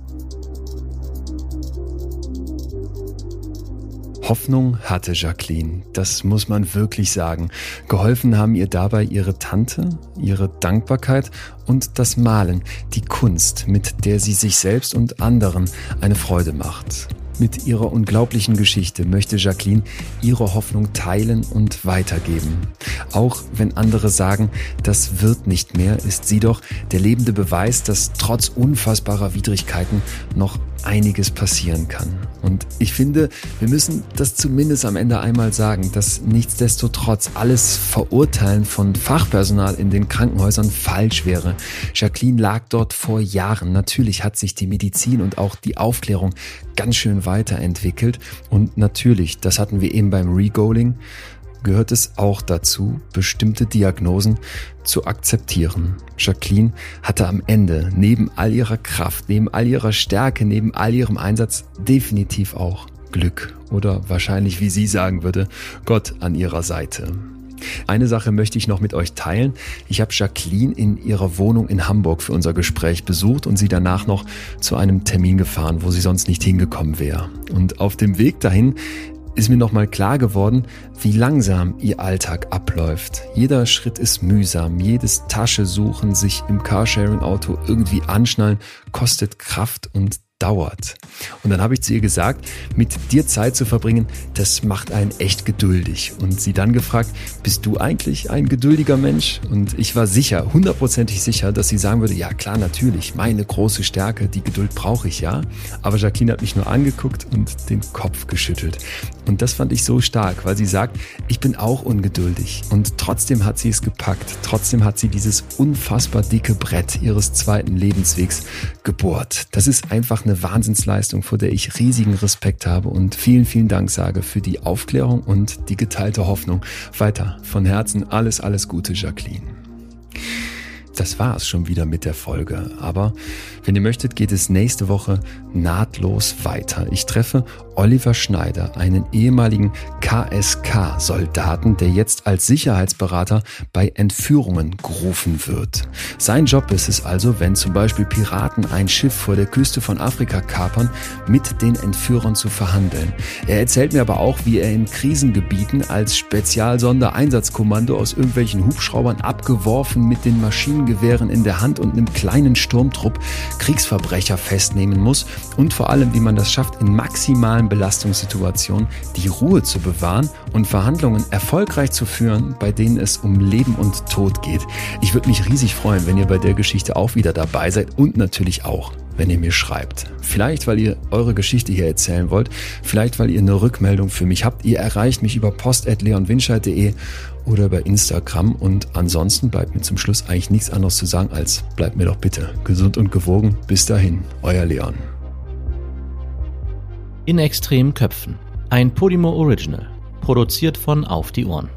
Hoffnung hatte Jacqueline, das muss man wirklich sagen. Geholfen haben ihr dabei ihre Tante, ihre Dankbarkeit und das Malen, die Kunst, mit der sie sich selbst und anderen eine Freude macht. Mit ihrer unglaublichen Geschichte möchte Jacqueline ihre Hoffnung teilen und weitergeben. Auch wenn andere sagen, das wird nicht mehr, ist sie doch der lebende Beweis, dass trotz unfassbarer Widrigkeiten noch einiges passieren kann. Und ich finde, wir müssen das zumindest am Ende einmal sagen, dass nichtsdestotrotz alles Verurteilen von Fachpersonal in den Krankenhäusern falsch wäre. Jacqueline lag dort vor Jahren. Natürlich hat sich die Medizin und auch die Aufklärung ganz schön weiterentwickelt. Und natürlich, das hatten wir eben beim Regoaling, gehört es auch dazu, bestimmte Diagnosen zu akzeptieren. Jacqueline hatte am Ende neben all ihrer Kraft, neben all ihrer Stärke, neben all ihrem Einsatz definitiv auch Glück oder wahrscheinlich, wie sie sagen würde, Gott an ihrer Seite. Eine Sache möchte ich noch mit euch teilen. Ich habe Jacqueline in ihrer Wohnung in Hamburg für unser Gespräch besucht und sie danach noch zu einem Termin gefahren, wo sie sonst nicht hingekommen wäre. Und auf dem Weg dahin ist mir nochmal klar geworden, wie langsam ihr Alltag abläuft. Jeder Schritt ist mühsam, jedes Tasche suchen, sich im Carsharing-Auto irgendwie anschnallen, kostet Kraft und dauert. Und dann habe ich zu ihr gesagt, mit dir Zeit zu verbringen, das macht einen echt geduldig. Und sie dann gefragt, bist du eigentlich ein geduldiger Mensch? Und ich war sicher, hundertprozentig sicher, dass sie sagen würde, ja klar, natürlich, meine große Stärke, die Geduld brauche ich ja. Aber Jacqueline hat mich nur angeguckt und den Kopf geschüttelt. Und das fand ich so stark, weil sie sagt, ich bin auch ungeduldig. Und trotzdem hat sie es gepackt. Trotzdem hat sie dieses unfassbar dicke Brett ihres zweiten Lebenswegs gebohrt. Das ist einfach eine Wahnsinnsleistung, vor der ich riesigen Respekt habe und vielen, vielen Dank sage für die Aufklärung und die geteilte Hoffnung. Weiter von Herzen alles, alles Gute, Jacqueline. Das war es schon wieder mit der Folge. Aber wenn ihr möchtet, geht es nächste Woche nahtlos weiter. Ich treffe Oliver Schneider, einen ehemaligen KSK-Soldaten, der jetzt als Sicherheitsberater bei Entführungen gerufen wird. Sein Job ist es also, wenn zum Beispiel Piraten ein Schiff vor der Küste von Afrika kapern, mit den Entführern zu verhandeln. Er erzählt mir aber auch, wie er in Krisengebieten als Spezialsondereinsatzkommando aus irgendwelchen Hubschraubern abgeworfen mit den Maschinengewehren in der Hand und einem kleinen Sturmtrupp Kriegsverbrecher festnehmen muss und vor allem, wie man das schafft, in maximalen Belastungssituationen die Ruhe zu bewahren und Verhandlungen erfolgreich zu führen, bei denen es um Leben und Tod geht. Ich würde mich riesig freuen, wenn ihr bei der Geschichte auch wieder dabei seid und natürlich auch wenn ihr mir schreibt. Vielleicht, weil ihr eure Geschichte hier erzählen wollt, vielleicht, weil ihr eine Rückmeldung für mich habt. Ihr erreicht mich über post.leonwinscheid.de oder bei Instagram. Und ansonsten bleibt mir zum Schluss eigentlich nichts anderes zu sagen als bleibt mir doch bitte gesund und gewogen. Bis dahin, euer Leon. In extremen Köpfen. Ein Podimo Original. Produziert von Auf die Ohren.